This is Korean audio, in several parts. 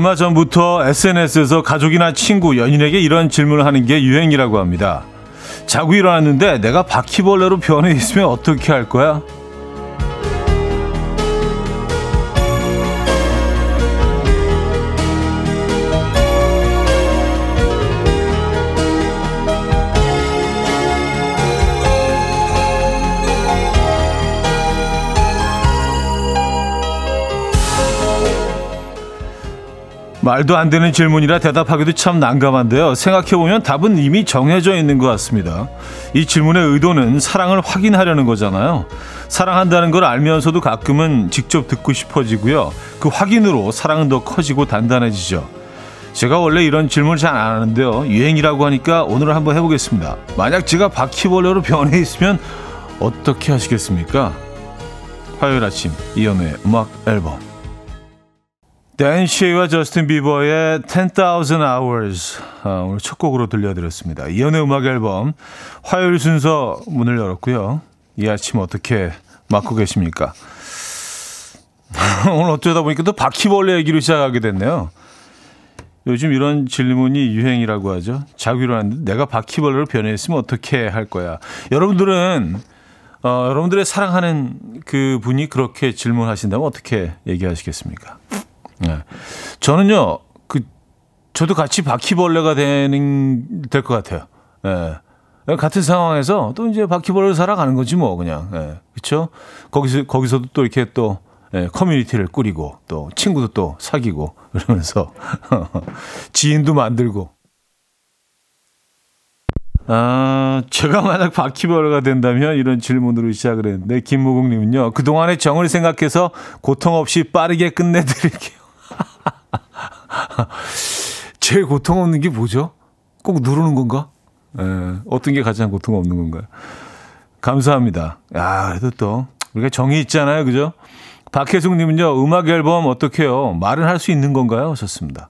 얼마 전부터 SNS에서 가족이나 친구, 연인에게 이런 질문을 하는 게 유행이라고 합니다. 자고 일어났는데 내가 바퀴벌레로 변해 있으면 어떻게 할 거야? 말도 안 되는 질문이라 대답하기도 참 난감한데요. 생각해보면 답은 이미 정해져 있는 것 같습니다. 이 질문의 의도는 사랑을 확인하려는 거잖아요. 사랑한다는 걸 알면서도 가끔은 직접 듣고 싶어지고요. 그 확인으로 사랑은 더 커지고 단단해지죠. 제가 원래 이런 질문을 잘 안 하는데요. 유행이라고 하니까 오늘 한번 해보겠습니다. 만약 제가 바퀴벌레로 변해 있으면 어떻게 하시겠습니까? 화요일 아침 이연우의 음악 앨범 댄 시와 저스틴 비버의 10,000 Hours 아, 오늘 첫 곡으로 들려드렸습니다. 이연의 음악 앨범 화요일 순서 문을 열었고요. 이 아침 어떻게 맞고 계십니까? 오늘 어쩌다 보니까 또 바퀴벌레 얘기로 시작하게 됐네요. 요즘 이런 질문이 유행이라고 하죠. 자고 일어났는데 내가 바퀴벌레로 변했으면 어떻게 할 거야? 여러분들은 어, 여러분들의 사랑하는 그 분이 그렇게 질문하신다면 어떻게 얘기하시겠습니까? 네. 저는요, 그, 저도 같이 바퀴벌레가 되는, 될 것 같아요. 예. 네. 같은 상황에서 또 이제 바퀴벌레를 살아가는 거지 뭐, 그냥. 예. 네. 그쵸? 거기서, 거기서도 또 이렇게 또, 예, 커뮤니티를 꾸리고, 또 친구도 또 사귀고, 그러면서, 지인도 만들고. 아, 제가 만약 바퀴벌레가 된다면 이런 질문으로 시작을 했는데, 김무국님은요, 그동안의 정을 생각해서 고통 없이 빠르게 끝내드릴게요. 제일 고통 없는 게 뭐죠? 꼭 누르는 건가? 에, 예, 어떤 게 가장 고통 없는 건가요? 감사합니다. 야, 그래도 또 우리가 정이 있잖아요, 그죠? 박혜숙님은요, 음악 앨범 어떻게요? 말은 할 수 있는 건가요? 하셨습니다.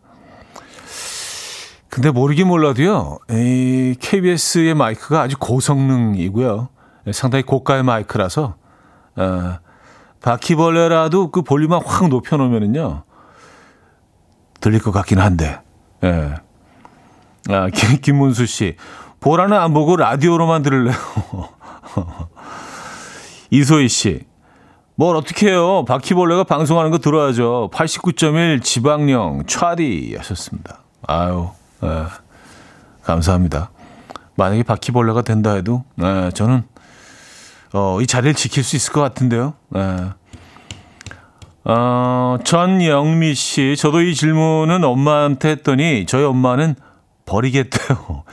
근데 모르긴 몰라도요, 이 KBS의 마이크가 아주 고성능이고요. 상당히 고가의 마이크라서, 어, 바퀴벌레라도 그 볼륨만 확 높여놓으면은요, 들릴 것 같긴 한데. 예. 아, 김, 김문수 씨. 보라는 안 보고 라디오로만 들을래요. 이소희 씨. 뭘 어떻게 해요? 바퀴벌레가 방송하는 거 들어야죠. 89.1 지방령 차디 하셨습니다. 아유, 예. 감사합니다. 만약에 바퀴벌레가 된다 해도, 예, 저는, 어, 이 자리를 지킬 수 있을 것 같은데요. 예. 어, 전영미 씨, 저도 이 질문은 엄마한테 했더니 저희 엄마는 버리겠대요.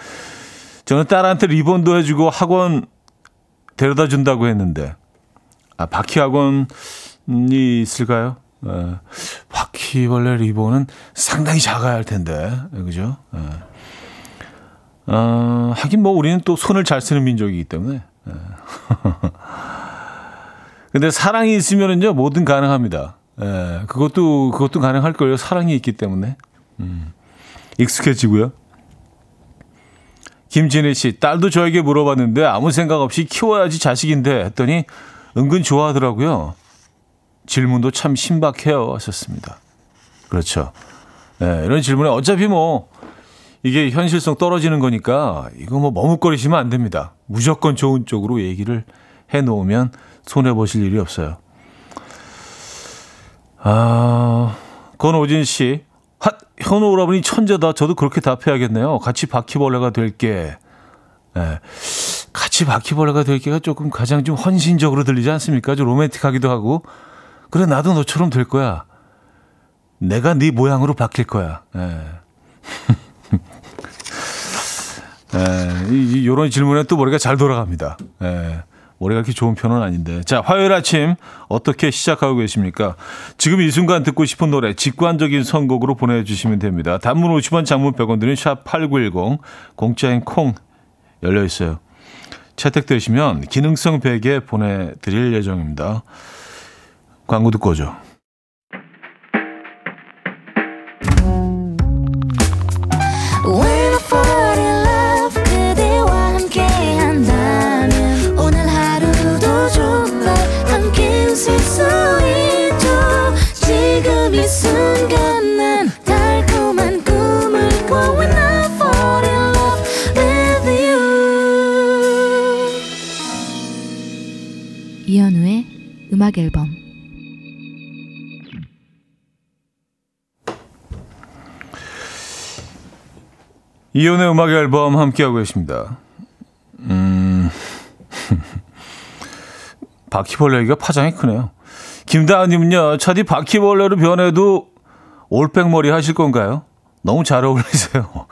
저는 딸한테 리본도 해주고 학원 데려다 준다고 했는데, 아, 바퀴 학원이 있을까요? 에, 바퀴벌레 리본은 상당히 작아야 할 텐데, 그죠? 에. 어, 하긴 뭐 우리는 또 손을 잘 쓰는 민족이기 때문에. 근데 사랑이 있으면은요, 뭐든 가능합니다. 예, 그것도, 그것도 가능할 거예요. 사랑이 있기 때문에. 음, 익숙해지고요. 김진혜 씨, 딸도 저에게 물어봤는데 아무 생각 없이 키워야지 자식인데 했더니 은근 좋아하더라고요. 질문도 참 신박해요. 하셨습니다. 그렇죠. 네, 이런 질문에 어차피 뭐 이게 현실성 떨어지는 거니까 이거 뭐 머뭇거리시면 안 됩니다. 무조건 좋은 쪽으로 얘기를 해 놓으면 손해 보실 일이 없어요. 아, 권오진 씨. 핫, 현우 오라버니 천재다. 저도 그렇게 답해야겠네요. 같이 바퀴벌레가 될게. 네. 같이 바퀴벌레가 될게가 조금 가장 좀 헌신적으로 들리지 않습니까? 좀 로맨틱하기도 하고. 그래, 나도 너처럼 될 거야. 내가 네 모양으로 바뀔 거야. 네. 네, 이, 이런 질문에 또 머리가 잘 돌아갑니다. 네. 머리가 그렇게 좋은 편은 아닌데. 자, 화요일 아침 어떻게 시작하고 계십니까? 지금 이 순간 듣고 싶은 노래 직관적인 선곡으로 보내주시면 됩니다. 단문 50원, 장문 100원 드는 샵8910 공짜인 콩 열려 있어요. 채택되시면 기능성 베개 보내드릴 예정입니다. 광고 듣고 오죠. 음악 앨범 이혼의 음악 앨범 함께하고 계십니다. 음. 바퀴벌레 얘기가 파장이 크네요. 김다은님은요, 차디 바퀴벌레로 변해도 올백머리 하실 건가요? 너무 잘 어울리세요.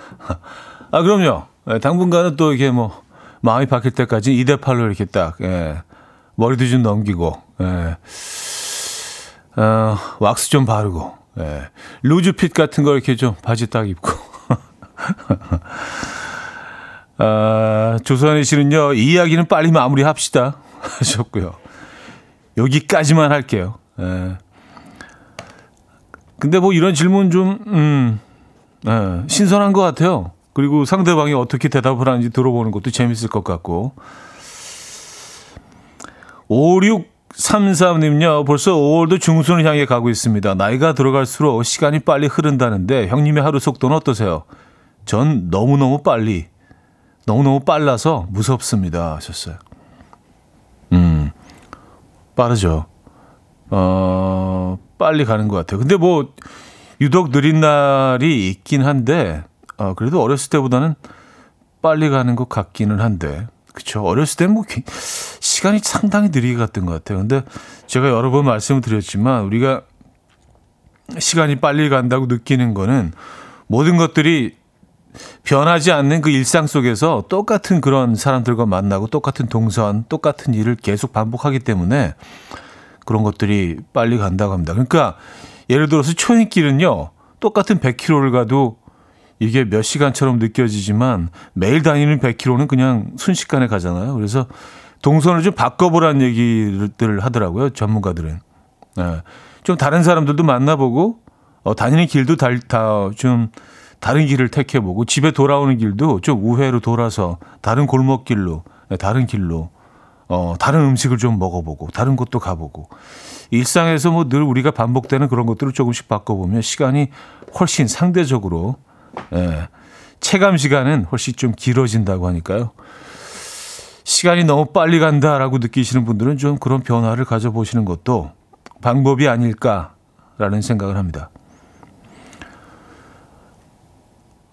아, 그럼요. 네, 당분간은 또 이게 뭐, 마음이 바뀔 때까지 2대8로 이렇게 딱, 예. 머리도 좀 넘기고, 예, 어, 왁스 좀 바르고, 예, 루즈핏 같은 거 이렇게 좀 바지 딱 입고. 아, 조선희 씨는요, 이 이야기는 빨리 마무리합시다. 하셨고요. 여기까지만 할게요. 예. 근데 뭐 이런 질문 좀, 음, 예, 신선한 것 같아요. 그리고 상대방이 어떻게 대답을 하는지 들어보는 것도 재밌을 것 같고. 5633님요, 벌써 5월도 중순을 향해 가고 있습니다. 나이가 들어갈수록 시간이 빨리 흐른다는데, 형님의 하루 속도는 어떠세요? 전 너무너무 빨리, 너무너무 빨라서 무섭습니다. 하셨어요. 음, 빠르죠. 어, 빨리 가는 것 같아요. 근데 뭐, 유독 느린 날이 있긴 한데, 어, 그래도 어렸을 때보다는 빨리 가는 것 같기는 한데, 그쵸. 어렸을 때는 뭐, 시간이 상당히 느리게 갔던 것 같아요. 근데 제가 여러 번 말씀을 드렸지만, 우리가 시간이 빨리 간다고 느끼는 거는 모든 것들이 변하지 않는 그 일상 속에서 똑같은 그런 사람들과 만나고 똑같은 동선, 똑같은 일을 계속 반복하기 때문에 그런 것들이 빨리 간다고 합니다. 그러니까 예를 들어서 초행길은요, 똑같은 100km를 가도 이게 몇 시간처럼 느껴지지만 매일 다니는 100km는 그냥 순식간에 가잖아요. 그래서 동선을 좀 바꿔보라는 얘기를 하더라고요, 전문가들은. 네. 좀 다른 사람들도 만나보고, 어, 다니는 길도 다, 다좀 다른 길을 택해보고 집에 돌아오는 길도 좀 우회로 돌아서 다른 골목길로 네, 다른 길로 어 다른 음식을 좀 먹어보고 다른 곳도 가보고 일상에서 뭐 늘 우리가 반복되는 그런 것들을 조금씩 바꿔보면 시간이 훨씬 상대적으로 예, 체감 시간은 훨씬 좀 길어진다고 하니까요. 시간이 너무 빨리 간다라고 느끼시는 분들은 좀 그런 변화를 가져보시는 것도 방법이 아닐까라는 생각을 합니다.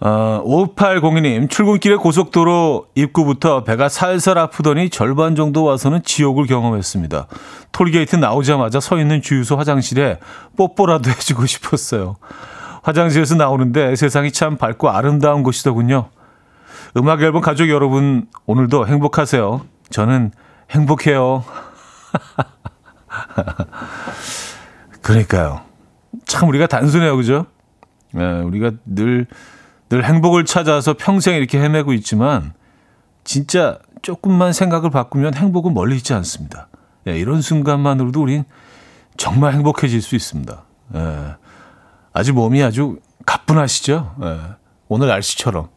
어, 5802님, 출근길에 고속도로 입구부터 배가 살살 아프더니 절반 정도 와서는 지옥을 경험했습니다. 톨게이트 나오자마자 서 있는 주유소 화장실에 뽀뽀라도 해주고 싶었어요. 화장실에서 나오는데 세상이 참 밝고 아름다운 곳이더군요. 음악 앨범 가족 여러분, 오늘도 행복하세요. 저는 행복해요. 그러니까요. 참 우리가 단순해요, 그죠? 네, 우리가 늘 늘 행복을 찾아서 평생 이렇게 헤매고 있지만 진짜 조금만 생각을 바꾸면 행복은 멀리 있지 않습니다. 예, 이런 순간만으로도 우린 정말 행복해질 수 있습니다. 예, 아주 몸이 아주 가뿐하시죠? 예, 오늘 날씨처럼.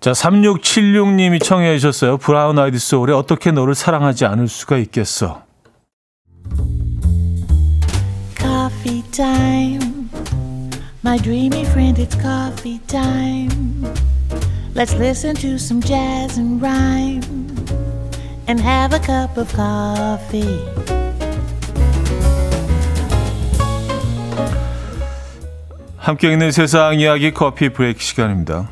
자, 3676님이 청해 주셨어요. 브라운 아이드 소울에 어떻게 너를 사랑하지 않을 수가 있겠어. Coffee time. My dreamy friend, it's coffee time. Let's listen to some jazz and rhyme and have a cup of coffee. 함께 있는 세상 이야기 커피 브레이크 시간입니다.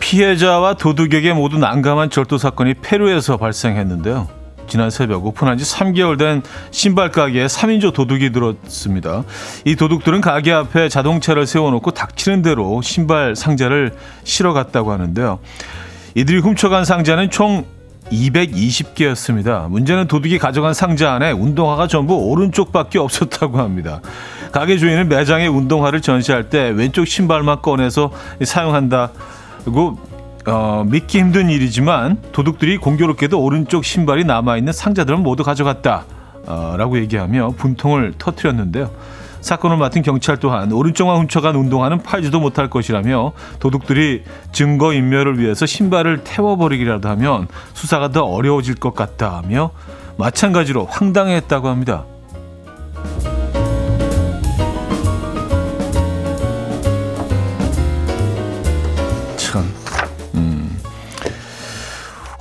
피해자와 도둑에게 모두 난감한 절도 사건이 페루에서 발생했는데요. 지난 새벽 오픈한 지 3개월 된 신발 가게에 3인조 도둑이 들었습니다. 이 도둑들은 가게 앞에 자동차를 세워놓고 닥치는 대로 신발 상자를 실어갔다고 하는데요. 이들이 훔쳐간 상자는 총 220개였습니다. 문제는 도둑이 가져간 상자 안에 운동화가 전부 오른쪽밖에 없었다고 합니다. 가게 주인은 매장에 운동화를 전시할 때 왼쪽 신발만 꺼내서 사용한다. 그리고 어, 믿기 힘든 일이지만 도둑들이 공교롭게도 오른쪽 신발이 남아있는 상자들은 모두 가져갔다. 어, 라고 얘기하며 분통을 터뜨렸는데요. 사건을 맡은 경찰 또한 오른쪽만 훔쳐간 운동화는 팔지도 못할 것이라며 도둑들이 증거 인멸을 위해서 신발을 태워버리기라도 하면 수사가 더 어려워질 것 같다며 마찬가지로 황당했다고 합니다.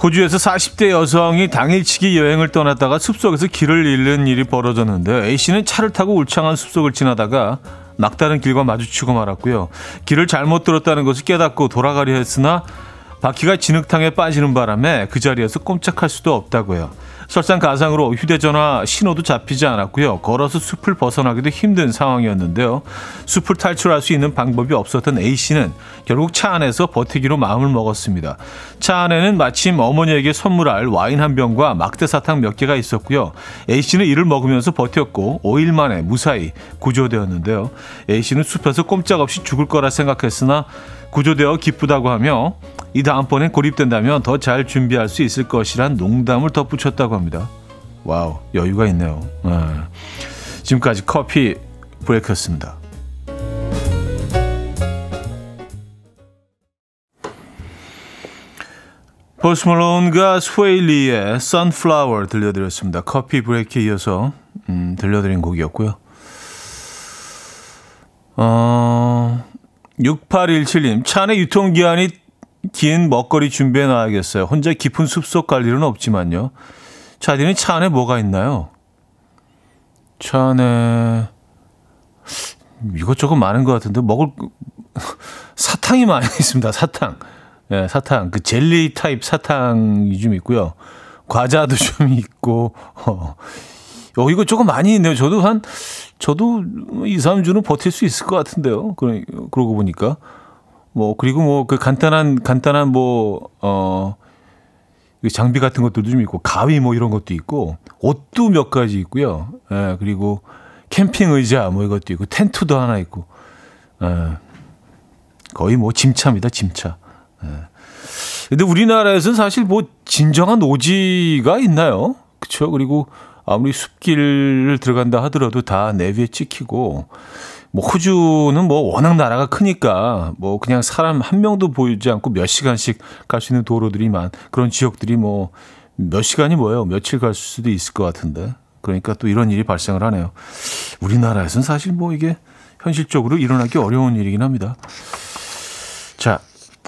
호주에서 40대 여성이 당일치기 여행을 떠났다가 숲속에서 길을 잃는 일이 벌어졌는데 A씨는 차를 타고 울창한 숲속을 지나다가 막다른 길과 마주치고 말았고요. 길을 잘못 들었다는 것을 깨닫고 돌아가려 했으나 바퀴가 진흙탕에 빠지는 바람에 그 자리에서 꼼짝할 수도 없다고요. 설상가상으로 휴대전화 신호도 잡히지 않았고요. 걸어서 숲을 벗어나기도 힘든 상황이었는데요. 숲을 탈출할 수 있는 방법이 없었던 A씨는 결국 차 안에서 버티기로 마음을 먹었습니다. 차 안에는 마침 어머니에게 선물할 와인 한 병과 막대사탕 몇 개가 있었고요. A씨는 이를 먹으면서 버텼고 5일 만에 무사히 구조되었는데요. A씨는 숲에서 꼼짝없이 죽을 거라 생각했으나 구조되어 기쁘다고 하며 이 다음번엔 고립된다면 더 잘 준비할 수 있을 것이란 농담을 덧붙였다고 합니다. 와우, 여유가 있네요. 네. 지금까지 커피 브레이크였습니다. 포스 몰론과 스웨일리의 Sunflower 들려드렸습니다. 커피 브레이크에 이어서 음, 들려드린 곡이었고요. 어, 6817님, 차 안에 유통기한이 긴 먹거리 준비해 놔야겠어요. 혼자 깊은 숲속 갈 일은 없지만요. 차디는 차 안에 뭐가 있나요? 차 안에 이것저것 많은 것 같은데 먹을 사탕이 많이 있습니다. 사탕. 예, 사탕. 그 젤리 타입 사탕이 좀 있고요. 과자도 좀 있고 어. 어, 이거 조금 많이 있네요. 저도 한, 저도 2, 3주는 버틸 수 있을 것 같은데요. 그러, 그러고 보니까. 뭐, 그리고 뭐, 그 간단한, 간단한 뭐, 어, 그 장비 같은 것들도 좀 있고, 가위 뭐 이런 것도 있고, 옷도 몇 가지 있고요. 예, 그리고 캠핑 의자 뭐 이것도 있고, 텐트도 하나 있고, 예, 거의 뭐 짐차입니다, 짐차. 예. 근데 우리나라에서는 사실 뭐 진정한 오지가 있나요? 그쵸? 그리고 아무리 숲길을 들어간다 하더라도 다 내비에 찍히고 뭐 호주는 뭐 워낙 나라가 크니까 뭐 그냥 사람 한 명도 보이지 않고 몇 시간씩 갈 수 있는 도로들이 많 그런 지역들이 뭐 몇 시간이 뭐예요? 며칠 갈 수도 있을 것 같은데. 그러니까 또 이런 일이 발생을 하네요. 우리나라에서는 사실 뭐 이게 현실적으로 일어나기 어려운 일이긴 합니다. 자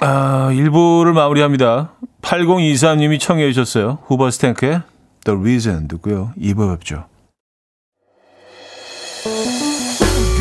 아, 1부를 마무리합니다. 8023님이 청해 주셨어요. 후버스탱크의 The Reason 듣고요. 2부 뵙죠.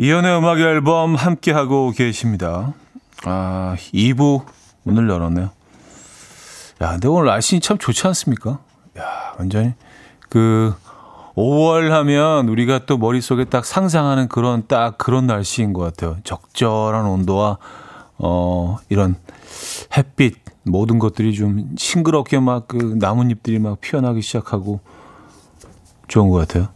이현우의 음악 앨범 함께하고 계십니다. 아, 2부 문을 열었네요. 야, 근데 오늘 날씨 참 좋지 않습니까? 야, 완전히 그 5월 하면 우리가 또 머릿속에 딱 상상하는 그런 딱 그런 날씨인 것 같아요. 적절한 온도와 어, 이런 햇빛 모든 것들이 좀 싱그럽게 막 그 나뭇잎들이 막 피어나기 시작하고 좋은 것 같아요.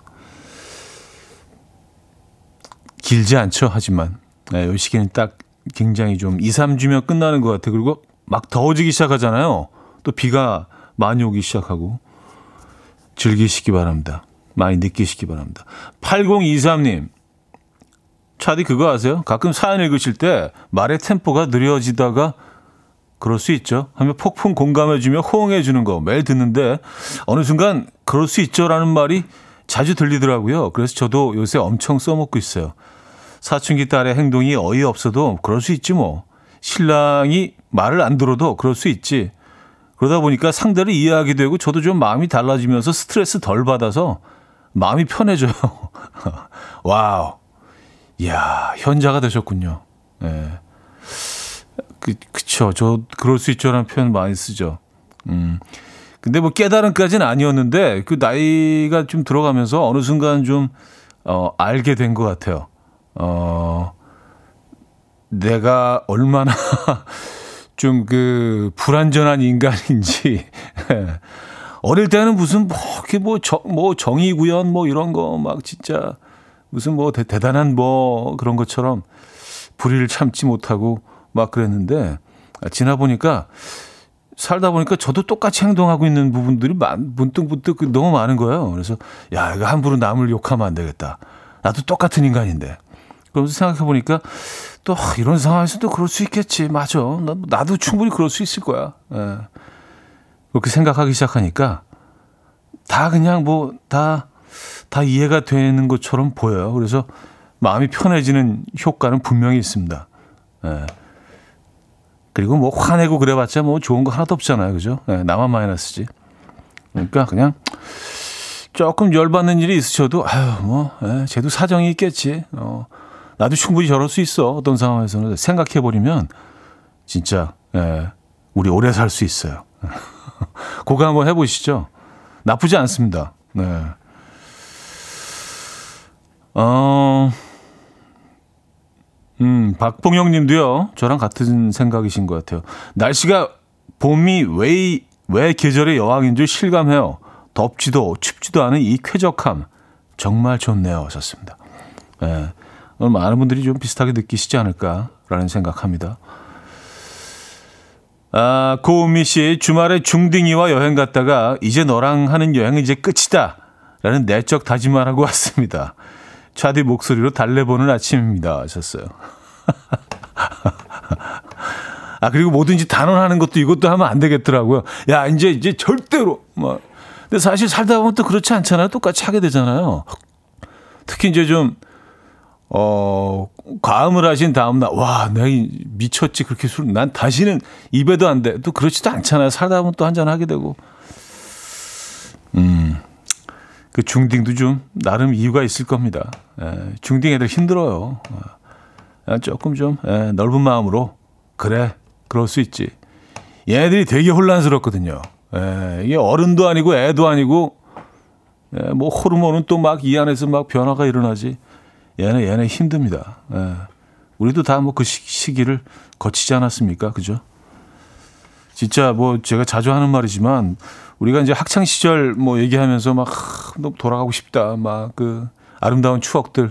길지 않죠, 하지만. 네, 이 시기는 딱 굉장히 좀 2, 3주면 끝나는 것 같아요. 그리고 막 더워지기 시작하잖아요. 또 비가 많이 오기 시작하고. 즐기시기 바랍니다. 많이 느끼시기 바랍니다. 8023님. 차디 그거 아세요? 가끔 사연 읽으실 때 말의 템포가 느려지다가 그럴 수 있죠. 하며 폭풍 공감해주며 호응해주는 거 매일 듣는데 어느 순간 그럴 수 있죠라는 말이 자주 들리더라고요. 그래서 저도 요새 엄청 써먹고 있어요. 사춘기 딸의 행동이 어이없어도 그럴 수 있지 뭐. 신랑이 말을 안 들어도 그럴 수 있지. 그러다 보니까 상대를 이해하게 되고 저도 좀 마음이 달라지면서 스트레스 덜 받아서 마음이 편해져요. 와우. 이야, 현자가 되셨군요. 예. 네. 그, 그쵸. 저, 그럴 수 있죠라는 표현 많이 쓰죠. 음. 근데 뭐 깨달음까지는 아니었는데 그 나이가 좀 들어가면서 어느 순간 좀, 어, 알게 된 것 같아요. 어, 내가 얼마나 좀 그 불완전한 인간인지. 어릴 때는 무슨 뭐, 뭐, 정, 뭐 정의구현 뭐 이런 거 막 진짜 무슨 뭐 대, 대단한 뭐 그런 것처럼 불의를 참지 못하고 막 그랬는데 지나 보니까 살다 보니까 저도 똑같이 행동하고 있는 부분들이 문득문득 너무 많은 거예요. 그래서 야 이거 함부로 남을 욕하면 안 되겠다. 나도 똑같은 인간인데. 그러면서 생각해 보니까 또 이런 상황에서도 그럴 수 있겠지. 맞아. 나도 충분히 그럴 수 있을 거야. 예. 그렇게 생각하기 시작하니까 다 그냥 뭐 다 다 이해가 되는 것처럼 보여요. 그래서 마음이 편해지는 효과는 분명히 있습니다. 예. 그리고 뭐 화내고 그래봤자 뭐 좋은 거 하나도 없잖아요. 그죠? 예, 나만 마이너스지. 그러니까 그냥 조금 열받는 일이 있으셔도 아유 뭐 예, 쟤도 사정이 있겠지. 어, 나도 충분히 저럴 수 있어. 어떤 상황에서는 생각해 버리면 진짜 예, 우리 오래 살 수 있어요. 그거 한번 해보시죠. 나쁘지 않습니다. 네. 어, 음, 박봉영 님도요, 저랑 같은 생각이신 것 같아요. 날씨가 봄이 왜, 왜 계절의 여왕인 줄 실감해요. 덥지도 춥지도 않은 이 쾌적함. 정말 좋네요. 하셨습니다. 예. 많은 분들이 좀 비슷하게 느끼시지 않을까라는 생각합니다. 아, 고은미 씨, 주말에 중딩이와 여행 갔다가 이제 너랑 하는 여행은 이제 끝이다. 라는 내적 다짐을 하고 왔습니다. 차디 목소리로 달래보는 아침입니다. 하셨어요. 아, 그리고 뭐든지 단언하는 것도 이것도 하면 안 되겠더라고요. 야, 이제, 이제 절대로. 뭐. 근데 사실 살다 보면 또 그렇지 않잖아요. 똑같이 하게 되잖아요. 특히 이제 좀, 어, 과음을 하신 다음날, 와, 내가 미쳤지. 그렇게 술, 난 다시는 입에도 안 돼. 또 그렇지도 않잖아요. 살다 보면 또 한잔 하게 되고. 음. 그 중딩도 좀 나름 이유가 있을 겁니다. 예, 중딩 애들 힘들어요. 예, 조금 좀 예, 넓은 마음으로 그래 그럴 수 있지. 얘네들이 되게 혼란스럽거든요. 예, 이게 어른도 아니고 애도 아니고 예, 뭐 호르몬은 또 막 이 안에서 막 변화가 일어나지. 얘네 얘네 힘듭니다. 예, 우리도 다 뭐 그 시기를 거치지 않았습니까? 그죠? 진짜 뭐 제가 자주 하는 말이지만 우리가 이제 학창 시절 뭐 얘기하면서 막 너무 돌아가고 싶다. 막 그 아름다운 추억들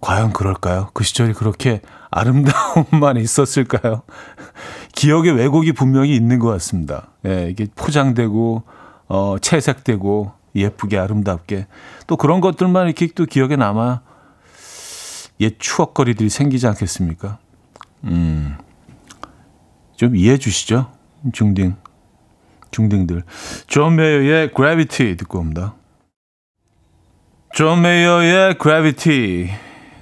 과연 그럴까요? 그 시절이 그렇게 아름다움만 있었을까요? 기억의 왜곡이 분명히 있는 것 같습니다. 예, 이게 포장되고 어 채색되고 예쁘게 아름답게 또 그런 것들만 이렇게 또 기억에 남아 옛 추억거리들이 생기지 않겠습니까? 음. 좀 이해해 주시죠. 중딩. 중딩들. 존 메이어의 Gravity 듣고 옵니다. 존 메이어의 Gravity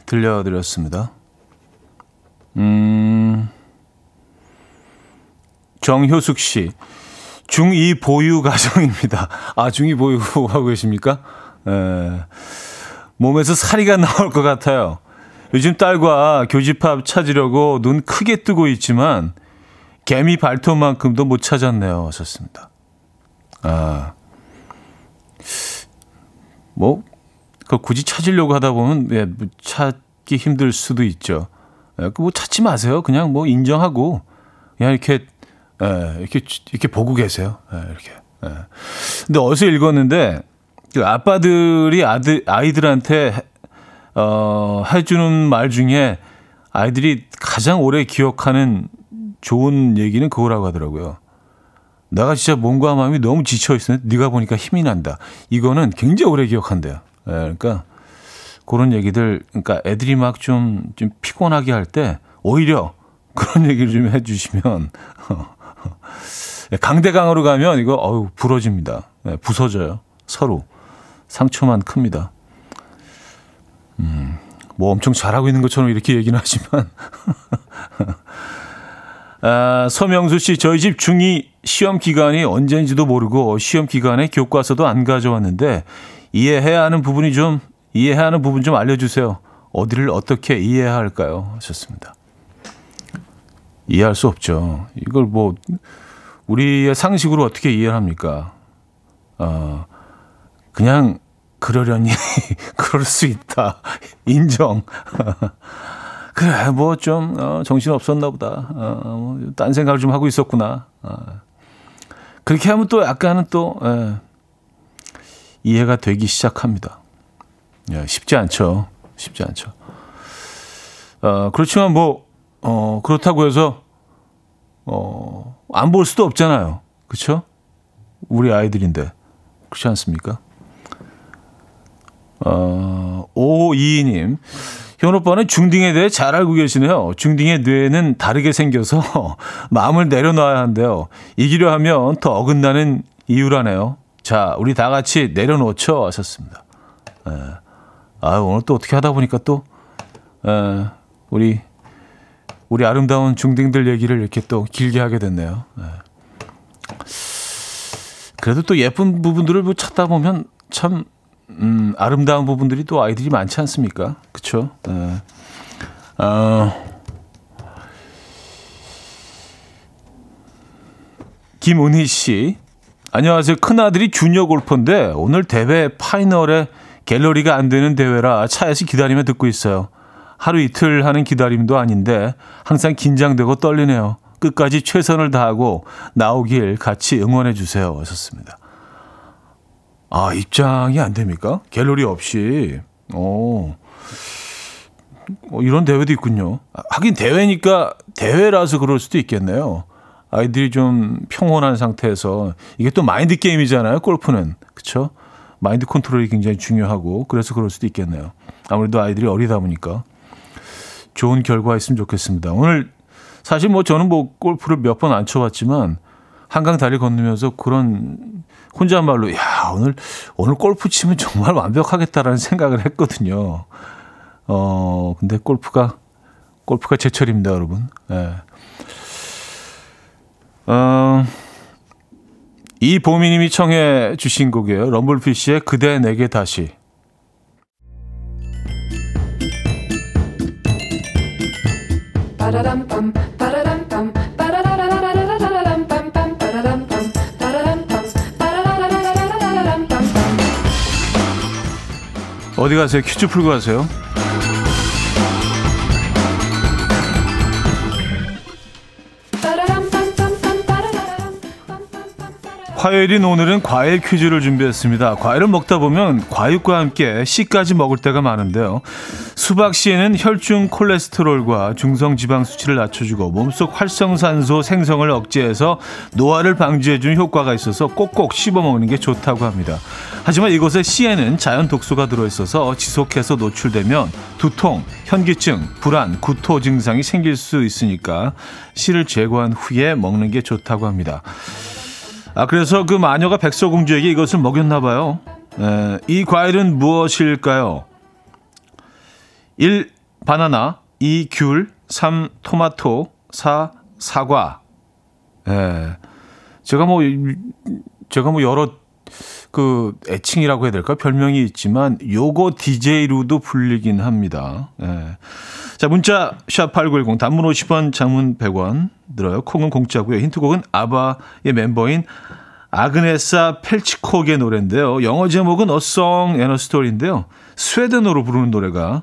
들려드렸습니다. 음, 정효숙 씨. 중2 보유 가정입니다. 아, 중2 보유하고 계십니까? 에, 몸에서 사리가 나올 것 같아요. 요즘 딸과 교집합 찾으려고 눈 크게 뜨고 있지만 개미 발톱만큼도 못 찾았네요. 하셨습니다. 아, 뭐, 그 굳이 찾으려고 하다 보면, 예, 뭐 찾기 힘들 수도 있죠. 예, 그뭐 찾지 마세요. 그냥 뭐 인정하고, 그냥 이렇게, 예, 이렇게, 이렇게 보고 계세요. 예, 이렇게. 예. 근데 어디서 읽었는데, 그 아빠들이 아들, 아이들한테, 어, 해주는 말 중에 아이들이 가장 오래 기억하는 좋은 얘기는 그거라고 하더라고요. 내가 진짜 몸과 마음이 너무 지쳐 있었는데 네가 보니까 힘이 난다. 이거는 굉장히 오래 기억한대요. 예, 그러니까 그런 얘기들 그러니까 애들이 막 좀좀 좀 피곤하게 할 때 오히려 그런 얘기를 좀 해주시면 강대강으로 가면 이거 어우 부러집니다. 예, 부서져요. 서로 상처만 큽니다. 음, 뭐 엄청 잘하고 있는 것처럼 이렇게 얘기는 하지만 아, 서명수 씨, 저희 집 중2 시험 기간이 언제인지도 모르고 시험 기간에 교과서도 안 가져왔는데 이해해야 하는 부분이 좀, 이해해야 하는 부분 좀 알려주세요. 어디를 어떻게 이해해야 할까요? 하셨습니다. 이해할 수 없죠. 이걸 뭐, 우리의 상식으로 어떻게 이해를 합니까? 어, 그냥 그러려니, 그럴 수 있다. 인정. 그래, 뭐 좀, 어, 정신 없었나 보다. 어, 뭐, 딴 생각을 좀 하고 있었구나. 어. 그렇게 하면 또 약간은 또, 예, 이해가 되기 시작합니다. 예, 쉽지 않죠. 쉽지 않죠. 어, 그렇지만 뭐, 어, 그렇다고 해서, 어, 안 볼 수도 없잖아요. 그쵸? 우리 아이들인데. 그렇지 않습니까? 어, 5522님. 현 오빠는 중딩에 대해 잘 알고 계시네요. 중딩의 뇌는 다르게 생겨서 마음을 내려놔야 한대요. 이기려 하면 더 어긋나는 이유라네요. 자, 우리 다 같이 내려놓죠. 하셨습니다. 예. 아, 오늘 또 어떻게 하다 보니까 또, 에, 우리, 우리 아름다운 중딩들 얘기를 이렇게 또 길게 하게 됐네요. 예. 그래도 또 예쁜 부분들을 뭐 찾다 보면 참 음, 아름다운 부분들이 또 아이들이 많지 않습니까? 그렇죠? 네. 어, 김은희 씨, 안녕하세요. 큰 아들이 주니어 골퍼인데 오늘 대회 파이널에 갤러리가 안 되는 대회라 차에서 기다리며 듣고 있어요. 하루 이틀 하는 기다림도 아닌데 항상 긴장되고 떨리네요. 끝까지 최선을 다하고 나오길 같이 응원해 주세요. 하셨습니다. 아, 입장이 안 됩니까? 갤러리 없이. 오. 어, 이런 대회도 있군요. 하긴 대회니까 대회라서 그럴 수도 있겠네요. 아이들이 좀 평온한 상태에서 이게 또 마인드 게임이잖아요. 골프는. 그렇죠? 마인드 컨트롤이 굉장히 중요하고 그래서 그럴 수도 있겠네요. 아무래도 아이들이 어리다 보니까 좋은 결과 있으면 좋겠습니다. 오늘 사실 뭐 저는 뭐 골프를 몇 번 안 쳐봤지만 한강 다리 건너면서 그런 혼잣말로 야 오늘 오늘 골프 치면 정말 완벽하겠다라는 생각을 했거든요. 어 근데 골프가 골프가 제철입니다, 여러분. 예. 어, 이 보미님이 청해 주신 곡이에요. 럼블피쉬의 그대 내게 다시. 어디 가세요? 퀴즈 풀고 가세요. 화요일인 오늘은 과일 퀴즈를 준비했습니다. 과일을 먹다 보면 과육과 함께 씨까지 먹을 때가 많은데요. 수박 씨에는 혈중 콜레스테롤과 중성 지방 수치를 낮춰주고 몸속 활성산소 생성을 억제해서 노화를 방지해주는 효과가 있어서 꼭꼭 씹어 먹는 게 좋다고 합니다. 하지만 이곳에 씨에는 자연 독소가 들어있어서 지속해서 노출되면 두통, 현기증, 불안, 구토 증상이 생길 수 있으니까 씨를 제거한 후에 먹는 게 좋다고 합니다. 아, 그래서 그 마녀가 백설공주에게 이것을 먹였나 봐요. 에, 이 과일은 무엇일까요? 1. 바나나 2. 귤 3. 토마토 4. 사과 에, 제가 뭐 제가 뭐 여러 그 애칭이라고 해야 될까 별명이 있지만 요거 DJ로도 불리긴 합니다. 예. 자 문자 샵8910 단문 50원 장문 100원 들어요. 콩은 공짜고요. 힌트곡은 아바의 멤버인 아그네사 펠치콕의 노래인데요. 영어 제목은 A Song and a Story인데요. 스웨덴어로 부르는 노래가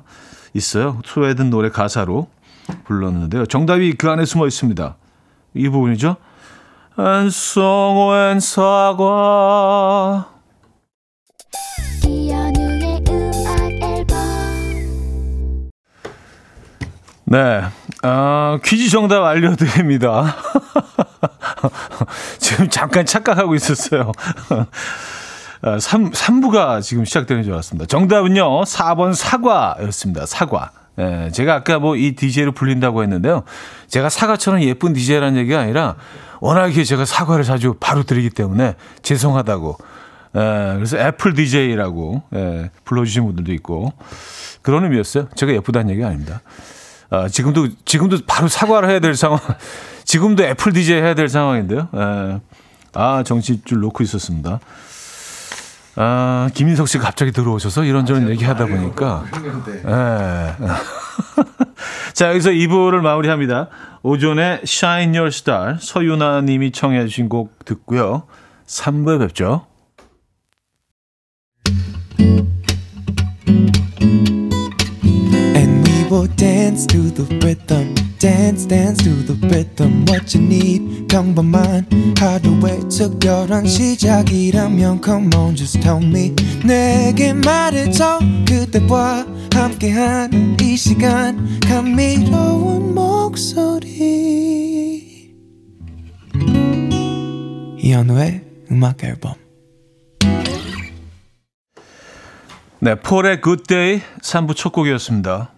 있어요. 스웨덴 노래 가사로 불렀는데요. 정답이 그 안에 숨어 있습니다. 이 부분이죠. 안성호엔 사과 네. 어, 퀴즈 정답 알려드립니다. 지금 잠깐 착각하고 있었어요. 3, 어, 3부가 지금 시작되는 줄 알았습니다. 정답은요, 4번 사과였습니다. 사과. 예, 제가 아까 뭐 이 DJ로 불린다고 했는데요. 제가 사과처럼 예쁜 DJ라는 얘기가 아니라 워낙에 제가 사과를 자주 바로 드리기 때문에 죄송하다고. 예, 그래서 애플 DJ라고 예, 불러주신 분들도 있고 그런 의미였어요. 제가 예쁘다는 얘기 아닙니다. 아, 지금도 지금도 바로 사과를 해야 될 상황. 지금도 애플 DJ 해야 될 상황인데요. 에. 아 정치줄 놓고 있었습니다. 아 김인석 씨가 갑자기 들어오셔서 이런저런 아, 얘기하다 보니까. 예. 자 여기서 2부를 마무리합니다. 오존의 Shine Your Star 서유나 님이 청해 주신 곡 듣고요. 3부에 뵙죠. Will dance to the rhythm dance dance to the rhythm what you need 평범한 하루의 특별한 시작이라면 come on just tell me 내게 말해줘 그대와 함께한 이 시간 감미로운 목소리 이현우의 음악 앨범 네, 폴의 Good Day 3부 첫 곡이었습니다.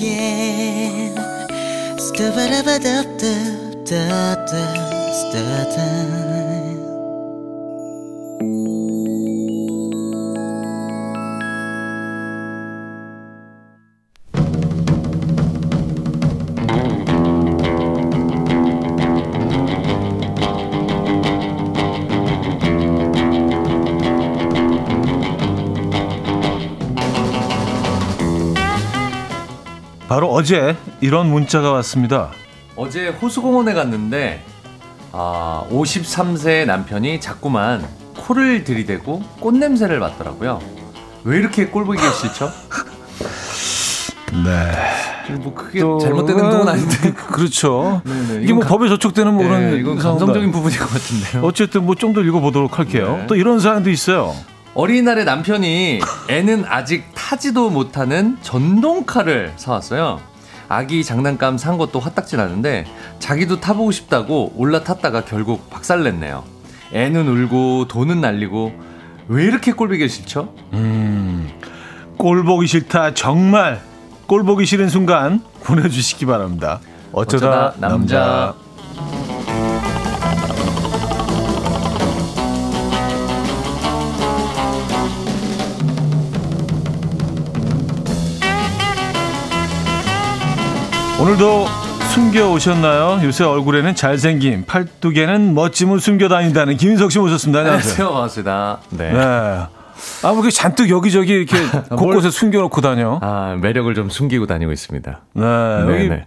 즐겁게 스타바라바답답 어제 이런 문자가 왔습니다. 어제 호수공원에 갔는데 아, 53세 남편이 자꾸만 코를 들이대고 꽃 냄새를 맡더라고요. 왜 이렇게 꼴보기 싫죠? 네. 뭐 크게 잘못된 행동은 아닌데. 그렇죠. 네네, 이게 뭐 이건 법에 저촉되는 뭐 네, 그런 이건 상황도 감성적인 부분인 것 같은데요. 어쨌든 뭐 좀 더 읽어보도록 할게요. 네. 또 이런 사연도 있어요. 어린이날에 남편이 애는 아직 타지도 못하는 전동카를 사왔어요. 아기 장난감 산 것도 화딱지 나는데 자기도 타보고 싶다고 올라탔다가 결국 박살냈네요. 애는 울고 돈은 날리고 왜 이렇게 꼴보기 싫죠? 꼴 보기 싫다 정말 꼴 보기 싫은 순간 보내주시기 바랍니다. 어쩌다, 어쩌다 남자. 남자. 오늘도 숨겨 오셨나요? 요새 얼굴에는 잘생김, 팔뚝에는 멋짐을 숨겨 다닌다는 김인석 씨 모셨습니다. 안녕하세요. 안녕하세요. 반갑습니다. 네. 네. 아, 뭐 잔뜩 여기저기 이렇게 곳곳에 숨겨놓고 다녀. 아, 매력을 좀 숨기고 다니고 있습니다. 네. 여기 네네.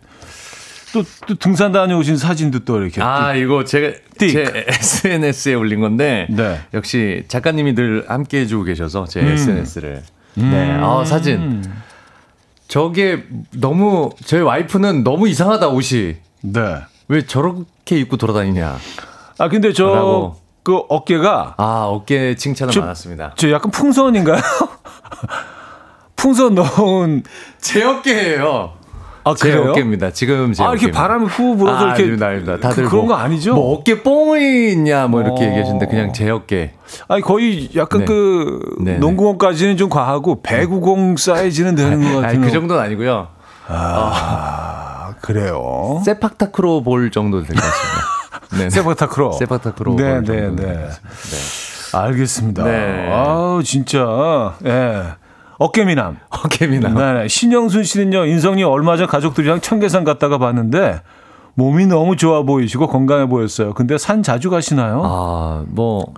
또, 또 등산 다녀오신 사진도 또 이렇게. 아, 이거 제가 띡. 제 SNS에 올린 건데 네. 역시 작가님이 늘 함께 해주고 계셔서 제 음. SNS를 네, 아 사진 저게 너무 저희 와이프는 너무 이상하다 옷이 네. 왜 저렇게 입고 돌아다니냐 아, 근데 저, 라고. 그 어깨가 아 어깨 칭찬은 저- 많았습니다 저 약간 풍선인가요? 풍선 넣은. 제 어깨예요 아, 제 그래요? 어깨입니다 지금 제 아, 이렇게 어깨입니다. 바람이 후 불어서 아, 이렇게. 아닙니다, 아닙니다. 다들 그, 그런 뭐, 거 아니죠? 뭐 어깨 뽕이 있냐 뭐 이렇게 어. 얘기하시는데 그냥 제 어깨 아니, 거의 약간 네. 그, 네네. 농구공까지는 좀 과하고, 배구공 사이즈는 되는 것 같은. 그 정도는 아니고요 아, 그래요. 세팍타크로 볼 정도 될 것 같습니다 네, 세바타크로. 세팍타크로 네, 볼 네, 네. 같습니다. 알겠습니다. 네. 아우, 진짜. 예. 어깨미남. 어깨미나 네, 신영순 씨는요, 인성이 얼마 전 가족들이랑 청계산 갔다가 봤는데, 몸이 너무 좋아 보이시고 건강해 보였어요. 근데 산 자주 가시나요? 아, 뭐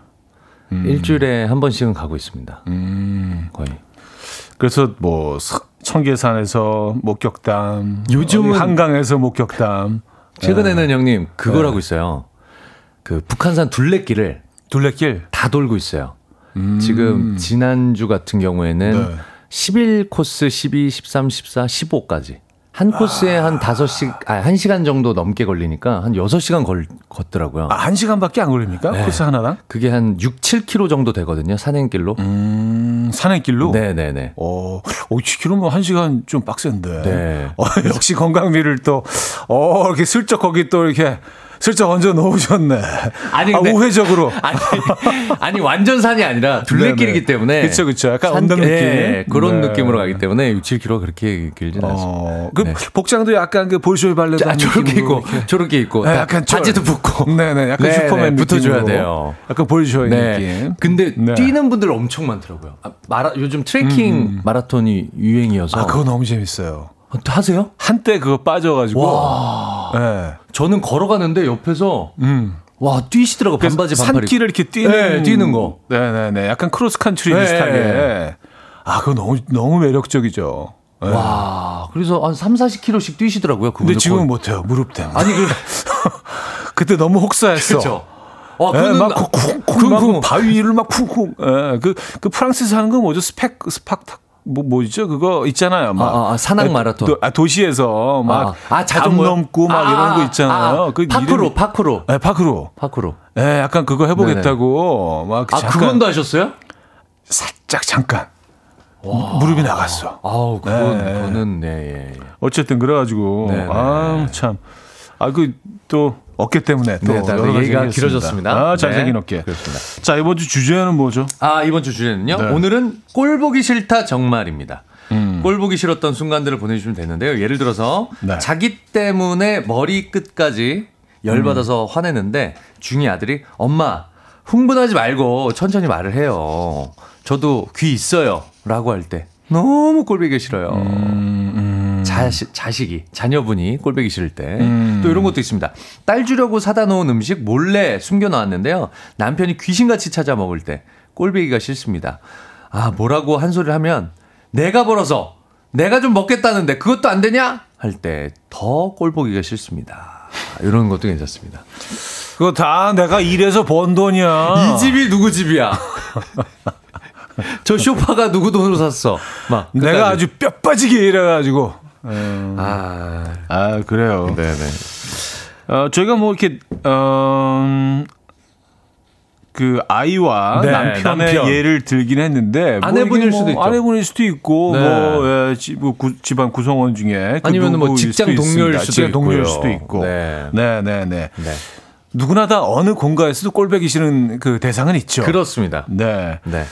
일주일에 한 번씩은 가고 있습니다. 음. 거의. 그래서 뭐 서- 청계산에서 목격담, 요즘은- 어디 한강에서 목격담, 최근에는 형님 그걸 하고 있어요. 그 북한산 둘레길을 둘레길. 다 돌고 있어요. 지금 지난주 같은 경우에는 네. 11 코스 12, 13, 14, 15까지. 한 코스에 한 5시, 아, 1시간 정도 넘게 걸리니까 한 6시간 걸, 걷더라고요. 아, 한 시간밖에 안 걸립니까? 네. 코스 하나당? 그게 한 6, 7km 정도 되거든요. 산행길로. 음, 산행길로? 네네네. 어, 5km면 한 시간 좀 빡센데. 네. 어, 역시 건강미를 또, 어, 이렇게 슬쩍 거기 또 이렇게 슬쩍 얹어 놓으셨네. 아니, 아, 근데- 우회적으로. 아니, 아니, 완전 산이 아니라 둘레길이기 네네. 때문에. 그쵸, 그쵸. 약간 산- 언덕 느낌. 예, 그런 네. 느낌으로 가기 때문에 6, 7km 그렇게 길진 않습니다. 어, 그 네. 복장도 약간 그 볼쇼이 발레 자, 저렇게 입고, 저렇게 입고. 네, 다 약간 쫄. 바지도 붙고. 네네, 약간 네, 슈퍼맨 네, 붙어줘야. 돼요. 약간 볼쇼이 네. 느낌. 근데 네. 뛰는 분들 엄청 많더라고요. 아, 마라, 요즘 트레킹 마라톤이 유행이어서. 아, 그거 너무 재밌어요. 아, 하세요? 한때 그거 빠져가지고. 네. 저는 걸어가는데 옆에서 음. 와 뛰시더라고 반바지 반팔. 산길을 이렇게 뛰는 네, 뛰는 거. 네네네. 약간 크로스 컨트리 네. 비슷하게. 아, 그거 너무 너무 매력적이죠. 네. 와 그래서 한 3, 40km씩 뛰시더라고요. 근데 지금은 거의. 못해요. 무릎 때문에. 아니 그 그때 너무 혹사했어. 그렇죠. 와 예, 막 쿵쿵쿵 막 쿵쿵. 바위를 막 쿵쿵. 예, 그, 그 프랑스에서 하는 거 뭐죠? 스펙, 스팍, 뭐, 뭐죠? 그거 있잖아요. 막. 아, 아, 산악 마라톤. 도, 아, 도시에서 막. 아, 아, 자전거요? 담 넘고 막 아, 이런 거 아, 있잖아요. 아, 그 파쿠르 파쿠르 예, 파크로. 파크로. 예, 약간 그거 해보겠다고. 막아 잠깐 그건도 하셨어요? 살짝 잠깐. 무릎이 나갔어. 아우 그건 네. 그거는 네 예. 예. 어쨌든 그래가지고 네, 네. 아 참. 아 그 또 어깨 때문에 또 네, 다 여러 가지 얘기가. 길어졌습니다. 아 잘생긴 네, 어깨. 그렇습니다. 자 이번 주 주제는 뭐죠? 아 이번 주 주제는요. 네. 오늘은 꼴 보기 싫다 정말입니다. 음. 꼴 보기 싫었던 순간들을 보내주시면 되는데요. 예를 들어서 네. 자기 때문에 머리 끝까지 열 받아서 화내는데 중이 아들이 엄마 흥분하지 말고 천천히 말을 해요. 저도 귀 있어요라고 할 때 너무 꼴 보기 싫어요. 음, 자식, 자식이 자녀분이 꼴보기 싫을 때또 음. 이런 것도 있습니다. 딸 주려고 사다 놓은 음식 몰래 숨겨 놨는데요. 남편이 귀신같이 찾아 먹을 때 꼴보기가 싫습니다. 아 뭐라고 한 소리를 하면 내가 벌어서 내가 좀 먹겠다는데 그것도 안 되냐 할 때 더 꼴보기가 싫습니다. 이런 것도 괜찮습니다. 그거 다 내가 일해서 번 돈이야. 이 집이 누구 집이야? 저 쇼파가 누구 돈으로 샀어? 막 내가. 아주 뼈 빠지게 일해가지고. 아 아 그래요. 네네 어, 저희가 뭐 이렇게 어, 그 아이와 네, 남편의 남편. 예를 들긴 했는데 뭐 아내분일 뭐 수도 있죠. 아내분일 수도 있고 네. 뭐 예, 지- 뭐 구- 집안 구성원 중에 그 아니면 뭐 직장 수도 동료일. 수도 직장 동료일 있고요. 수도 있고 네. 네, 네, 네. 네. 누구나 다 어느 공간에서도 꼴배기 싫은 그 대상은 있죠. 그렇습니다. 네. 네.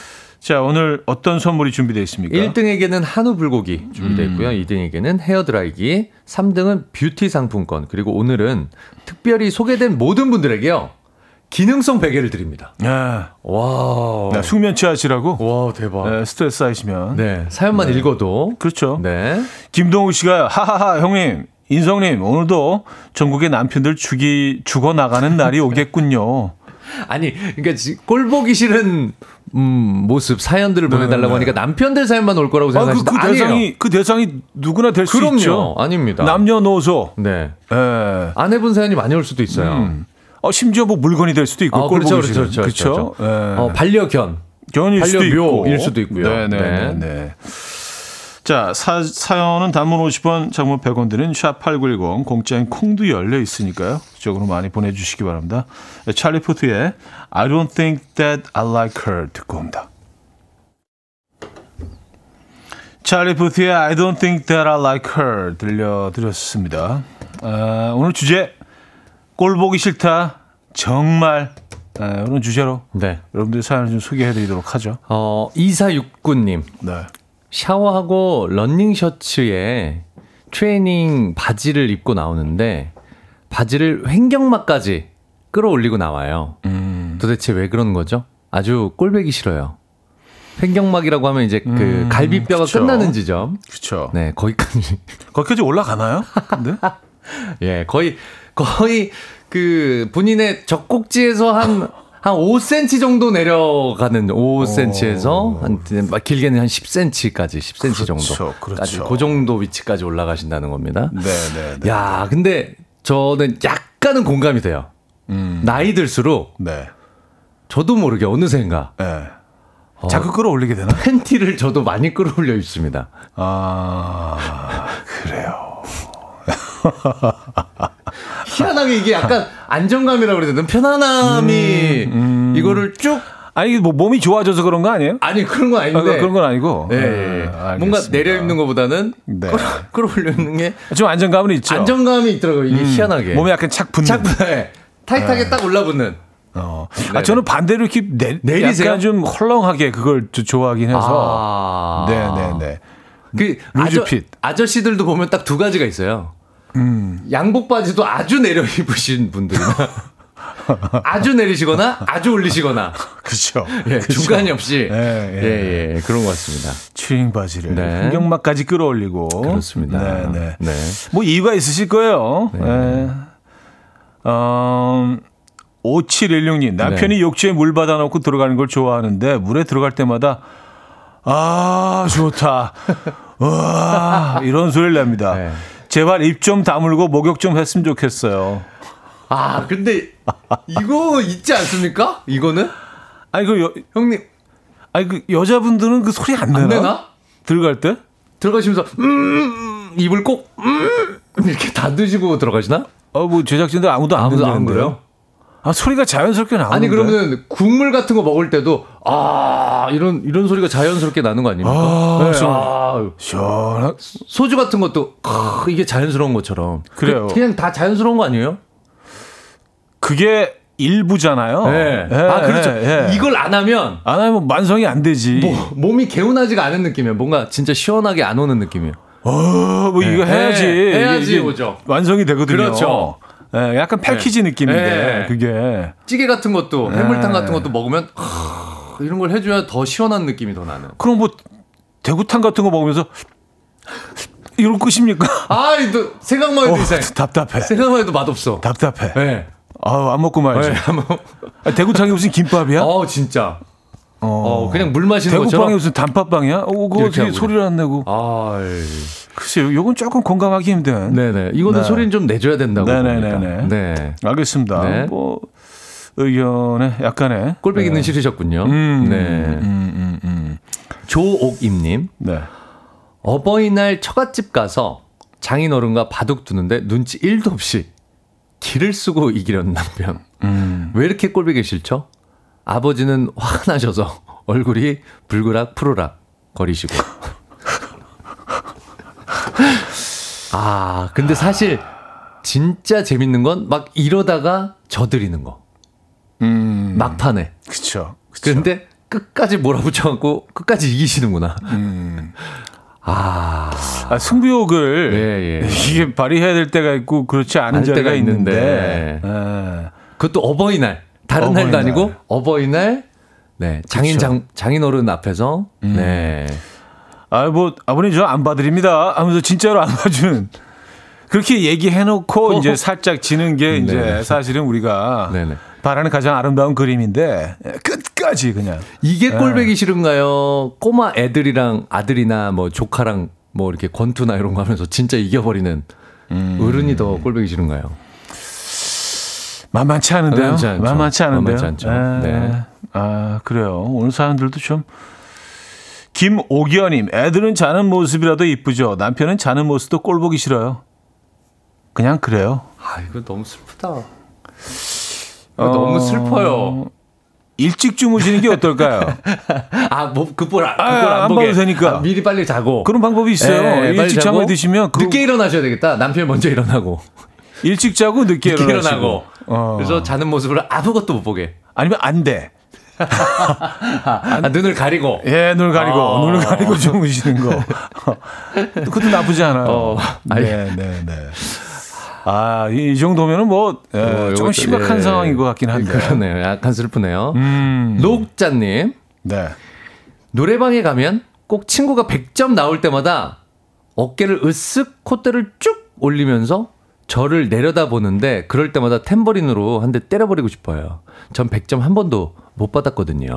자 오늘 어떤 선물이 준비되어 있습니까? 1등에게는 한우 불고기 준비되어 있고요. 2등에게는 헤어드라이기, 3등은 뷰티 상품권, 그리고 오늘은 특별히 소개된 모든 분들에게요. 기능성 베개를 드립니다. 네. 와. 네, 숙면 취하시라고 와, 대박. 네. 네, 스트레스 쌓이시면 사연만 읽어도 그렇죠. 네. 김동우 씨가 하하하 형님 인성님 오늘도 전국의 남편들 죽이 죽어 나가는 날이 오겠군요. 아니, 그러니까 지- 꼴 보기 싫은 음, 모습 사연들을 보내달라고 네. 하니까 남편들 사연만 올 거라고 아, 그, 그 아니에요. 대상이 그 대상이 누구나 될 수. 있죠. 아닙니다. 남녀노소. 네. 예. 아내분 사연이 많이 올 수도 있어요. 음. 어, 심지어 뭐 물건이 될 수도 있고 아, 꼴 그렇죠, 그렇죠. 그렇죠, 그렇죠. 예. 어, 반려견. 견일 수도 있고 반려묘일 수도 있고요. 네 네 네. 네. 자, 사, 사연은 단문 50원, 장문 100원 드는 샵8910 공짜인 콩도 열려 있으니까요. 그쪽으로 많이 보내주시기 바랍니다. 찰리 푸트의 I don't think that I like her 듣고 옵니다. 찰리 푸트의 I don't think that I like her 들려드렸습니다. 아, 오늘 주제 꼴 보기 싫다 정말 아, 이런 주제로 네. 여러분들 사연을 좀 소개해드리도록 하죠. 어, 2469님. 네. 샤워하고 러닝 셔츠에 트레이닝 바지를 입고 나오는데 바지를 횡격막까지 끌어올리고 나와요. 음. 도대체 왜 그런 거죠? 아주 꼴배기 싫어요. 횡격막이라고 하면 이제 그 갈비뼈가 그쵸. 끝나는 지점. 그렇죠. 네, 거기까지. 거기까지 올라가나요? 근데 예, 거의 거의 그 본인의 젖꼭지에서 한 한 5cm 정도 내려가는 5cm에서 한막 길게는 한 10cm까지 10cm 그렇죠, 정도. 그렇죠. 까지 그 정도 위치까지 올라가신다는 겁니다. 네, 네, 네. 야, 근데 저는 약간은 공감이 돼요. 나이 들수록 네. 저도 모르게 어느샌가 네. 자꾸 끌어올리게 되나? 팬티를 저도 많이 끌어올려 입습니다. 아, 그래요. 희한하게 이게 약간 안정감이라고 그래야 되나? 편안함이 이거를 쭉 아니, 뭐 몸이 좋아져서 그런 거 아니에요? 아니 그런 건 아, 아닌데 그런 건 아니고. 네, 네, 뭔가 알겠습니다. 내려 입는 것보다는 네. 끌어, 끌어올려 입는 게 좀 안정감은 있죠. 안정감이 있더라고요. 이게 희한하게 몸에 약간 착 붙는. 착 네. 타이트하게 딱 올라붙는. 어. 네. 아, 저는 반대로 이렇게 내, 내리세요? 약간 좀 헐렁하게 그걸 저- 좋아하긴 해서. 아. 네, 네, 네. 그 아저, 루즈핏. 아저씨들도 보면 딱 두 가지가 있어요. 양복 바지도 아주 내려 입으신 분들이나 아주 내리시거나 아주 올리시거나 그렇죠. 예, 중간이 없이 예, 예. 예, 예, 그런 것 같습니다. 추링 바지를 네. 풍경막까지 끌어올리고. 그렇습니다. 네, 네. 네. 뭐 이유가 있으실 거예요. 네. 어, 5716님 남편이 네. 욕조에 물 받아놓고 들어가는 걸 좋아하는데 물에 들어갈 때마다 아 좋다. 와 이런 소리를 냅니다. 네. 제발 입 좀 다물고 목욕 좀 했으면 좋겠어요. 아, 근데 이거 있지 않습니까? 이거는 아니 그 여, 형님 아니 그 여자분들은 그 소리 안 내나? 안 되나? 들어갈 때? 들어가시면서 음, 음 입을 꼭 음, 이렇게 닫으시고 들어가시나? 어뭐 제작진들 아무도 안 아무도 안. 그래요? 아 소리가 자연스럽게 나오는데. 아니 그러면 국물 같은 거 먹을 때도 아 이런 이런 소리가 자연스럽게 나는 거 아닙니까? 아, 네, 시원- 아, 시원하. 소주 같은 것도 크, 이게 자연스러운 것처럼 그래요. 그, 냥 다 자연스러운 거 아니에요? 그게 일부잖아요. 네. 예, 아 그렇죠. 예, 예. 이걸 안 하면 안 하면 만성이 안 되지. 뭐, 몸이 개운하지가 않은 느낌이에요. 뭔가 진짜 시원하게 안 오는 느낌이에요. 어, 뭐 이거 네. 해야지. 네, 해야지 오죠. 완성이 되거든요. 그렇죠. 예, 약간 패키지 네. 느낌인데 네. 그게. 찌개 같은 것도 네. 해물탕 같은 것도 먹으면 하, 이런 걸 해줘야 더 시원한 느낌이 더 나는. 그럼 뭐 대구탕 같은 거 먹으면서 이런 끝입니까? 아, 또 생각만 해도 어, 이상. 답답해. 생각만 해도 맛없어. 답답해. 네. 아우 안 먹고 말지. 네. 아, 대구탕이 무슨 김밥이야? 어, 진짜. 어. 어, 그냥 물 마시는 것처럼. 무슨 단팥빵이야? 어, 그거 어떻게 소리를 안 내고. 아, 글쎄요, 요건 조금 공감하기 힘든. 네네. 이거는 네. 소리는 좀 내줘야 된다고. 네네네네. 봅니다. 네. 알겠습니다. 네. 뭐 의견에 약간의 꼴배기는 네. 싫으셨군요. 음, 네. 음, 음, 음. 조옥임님. 네. 어버이날 처갓집 가서 장인어른과 바둑 두는데 눈치 1도 없이 기를 쓰고 이기려는 남편. 음. 왜 이렇게 꼴보기 싫죠? 아버지는 화가 나셔서 얼굴이 불그락 푸르락 거리시고. 아, 근데 사실 진짜 재밌는 건 막 이러다가 져드리는 거. 음. 막판에. 그쵸. 그쵸. 근데 끝까지 몰아붙여갖고 끝까지 이기시는구나. 음. 아, 아, 승부욕을 예, 예. 이게 발휘해야 될 때가 있고 그렇지 않은 때가 있는데. 있는데. 예. 그것도 어버이날. 다른 날도 어버이날. 아니고 어버이날. 네. 장인 그쵸. 장, 장인어른 앞에서. 음. 네. 아, 뭐 아버님 저 안 봐드립니다. 하면서 진짜로 안 봐주는. 그렇게 얘기해놓고 이제 살짝 지는 게 이제 네. 사실은 우리가 네네. 바라는 가장 아름다운 그림인데 예, 끝까지 그냥 이게 네. 꼴배기 싫은가요? 꼬마 애들이랑 아들이나 뭐 조카랑 뭐 이렇게 권투나 이런 거 하면서 진짜 이겨버리는 음. 어른이 더 꼴배기 싫은가요? 만만치 않은데요. 만만치 않죠. 만만치 않은데요. 만만치 않죠. 예. 네. 아 그래요. 오늘 사연들도 좀 김오기현님 애들은 자는 모습이라도 이쁘죠. 남편은 자는 모습도 꼴 보기 싫어요. 그냥 그래요. 아, 이거 너무 슬프다. 이거 너무 슬퍼요. 일찍 주무시는 게 어떨까요? 아, 뭐, 그볼, 아, 아, 안, 안 보게. 봐도 되니까. 아, 미리 빨리 자고. 그런 방법이 있어요. 예, 일찍 자고 잠을 드시면 그 늦게 일어나셔야 되겠다. 남편이 먼저 일어나고. 일찍 자고 늦게, 늦게 일어나시고. 일어나고. 어. 그래서 자는 모습을 아무것도 못 보게. 아니면 안 돼. 아, 눈을 가리고. 예, 눈을 가리고 어. 눈을 가리고 주무시는 거. 그것도 나쁘지 않아요. 어. 네, 네, 네. 아, 이, 이 정도면은 뭐 예, 어, 조금 심각한 예. 상황인 것 같긴 한데. 그러네요. 약간 슬프네요. 음. 녹자님. 네. 노래방에 가면 꼭 친구가 100점 나올 때마다 어깨를 으쓱 콧대를 쭉 올리면서 저를 내려다 보는데 그럴 때마다 탬버린으로 한 대 때려버리고 싶어요. 전 100점 한 번도 못 받았거든요.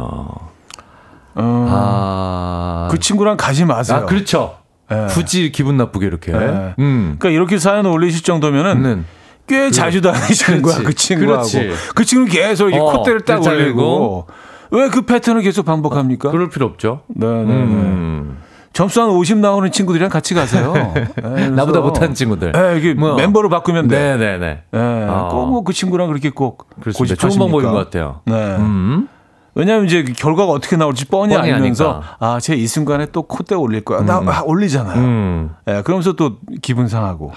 어, 아, 그 친구랑 가지 마세요. 아 그렇죠. 예. 굳이 기분 나쁘게 이렇게. 예. 음. 그러니까 이렇게 사연 올리실 정도면은 는꽤 자주 다니시는 거야. 그 친구하고. 그렇지. 그 친구는 계속 이 어, 콧대를 딱잘 올리고 왜 그 패턴을 계속 반복합니까? 그럴 필요 없죠. 네네네. 음. 점수 한 50 나오는 친구들이랑 같이 가세요. 네, 나보다 못하는 친구들. 네, 이게 뭐. 멤버를 바꾸면 돼. 네네 네. 네, 어. 꼭뭐 그 친구랑 그렇게 꼭 그렇습니다. 좋은 방법인 것 같아요. 네. 음. 왜냐하면 이제 결과가 어떻게 나올지 뻔히, 뻔히 알면서. 아, 쟤이 순간에 또 콧대 올릴 거야. 나 아, 올리잖아요. 음. 예, 그러면서 또 기분 상하고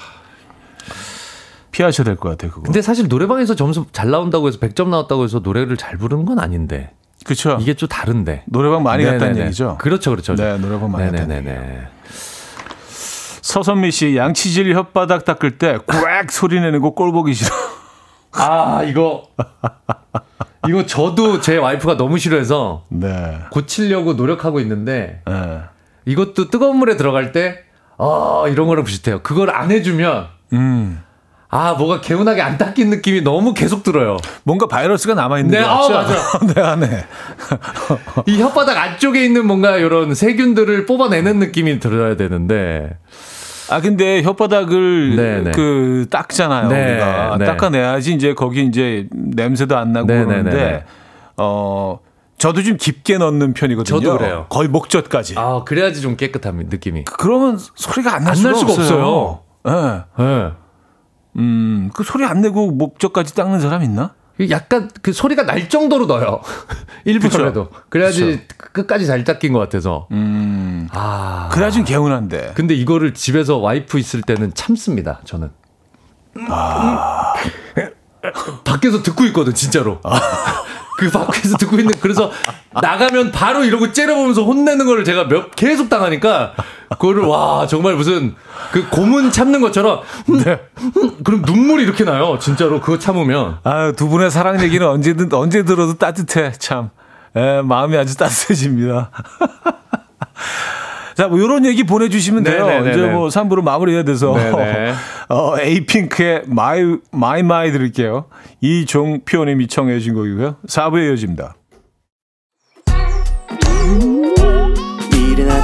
피하셔야 될 것 같아요. 그거. 근데 사실 노래방에서 점수 잘 나온다고 해서 100점 나왔다고 해서 노래를 잘 부르는 건 아닌데 그렇죠. 이게 좀 다른데. 노래방 많이 갔다는 네네네. 얘기죠. 그렇죠, 그렇죠. 네, 노래방 많이 갔다는 네네네. 서선미 씨 양치질 혓바닥 닦을 때꽥 소리 내는 거 꼴 보기 싫어. 아 이거 이거 저도 제 와이프가 너무 싫어해서 네. 고치려고 노력하고 있는데 네. 이것도 뜨거운 물에 들어갈 때 아, 이런 거랑 비슷해요. 그걸 안 해주면 음. 아 뭐가 개운하게 안 닦인 느낌이 너무 계속 들어요. 뭔가 바이러스가 남아 있는 네, 거 같죠? 아, 맞아요. 네, 안에. 이 혓바닥 안쪽에 있는 뭔가 이런 세균들을 뽑아내는 느낌이 들어야 되는데 아 근데 혓바닥을 네, 네. 그 닦잖아요. 네, 우리가 네. 닦아내야지 이제 거기 이제 냄새도 안 나고 네, 네, 그러는데 네, 네. 어 저도 좀 깊게 넣는 편이거든요. 저도 그래요. 거의 목젖까지. 아 그래야지 좀 깨끗한 느낌이. 그러면 소리가 안날 안 수가, 날 수가 없어요. 예. 네. 음, 그 소리 안 내고 목젖까지 닦는 사람 있나? 약간 그 소리가 날 정도로 넣어요. 일부러라도. 그래야지 끝까지 잘 닦인 것 같아서. 음. 아. 그래야 좀 개운한데. 근데 이거를 집에서 와이프 있을 때는 참습니다. 저는. 밖에서 듣고 있거든 진짜로. 그 밖에서 듣고 있는 그래서 나가면 바로 이러고 째려보면서 혼내는 거를 제가 몇 계속 당하니까 그거를 와 정말 무슨 그 고문 참는 것처럼 네. 그럼 눈물이 이렇게 나요 진짜로 그거 참으면 아, 두 분의 사랑 얘기는 언제든 언제 들어도 따뜻해. 참. 에, 마음이 아주 따뜻해집니다. 자, 뭐 이런 얘기 보내주시면 돼요. 네네네네. 이제 뭐 3부로 마무리해야 돼서. 어, 에이핑크의 My My My 들을게요. 이종표님이 청해 주신 곡이고요. 4부에 이어집니다.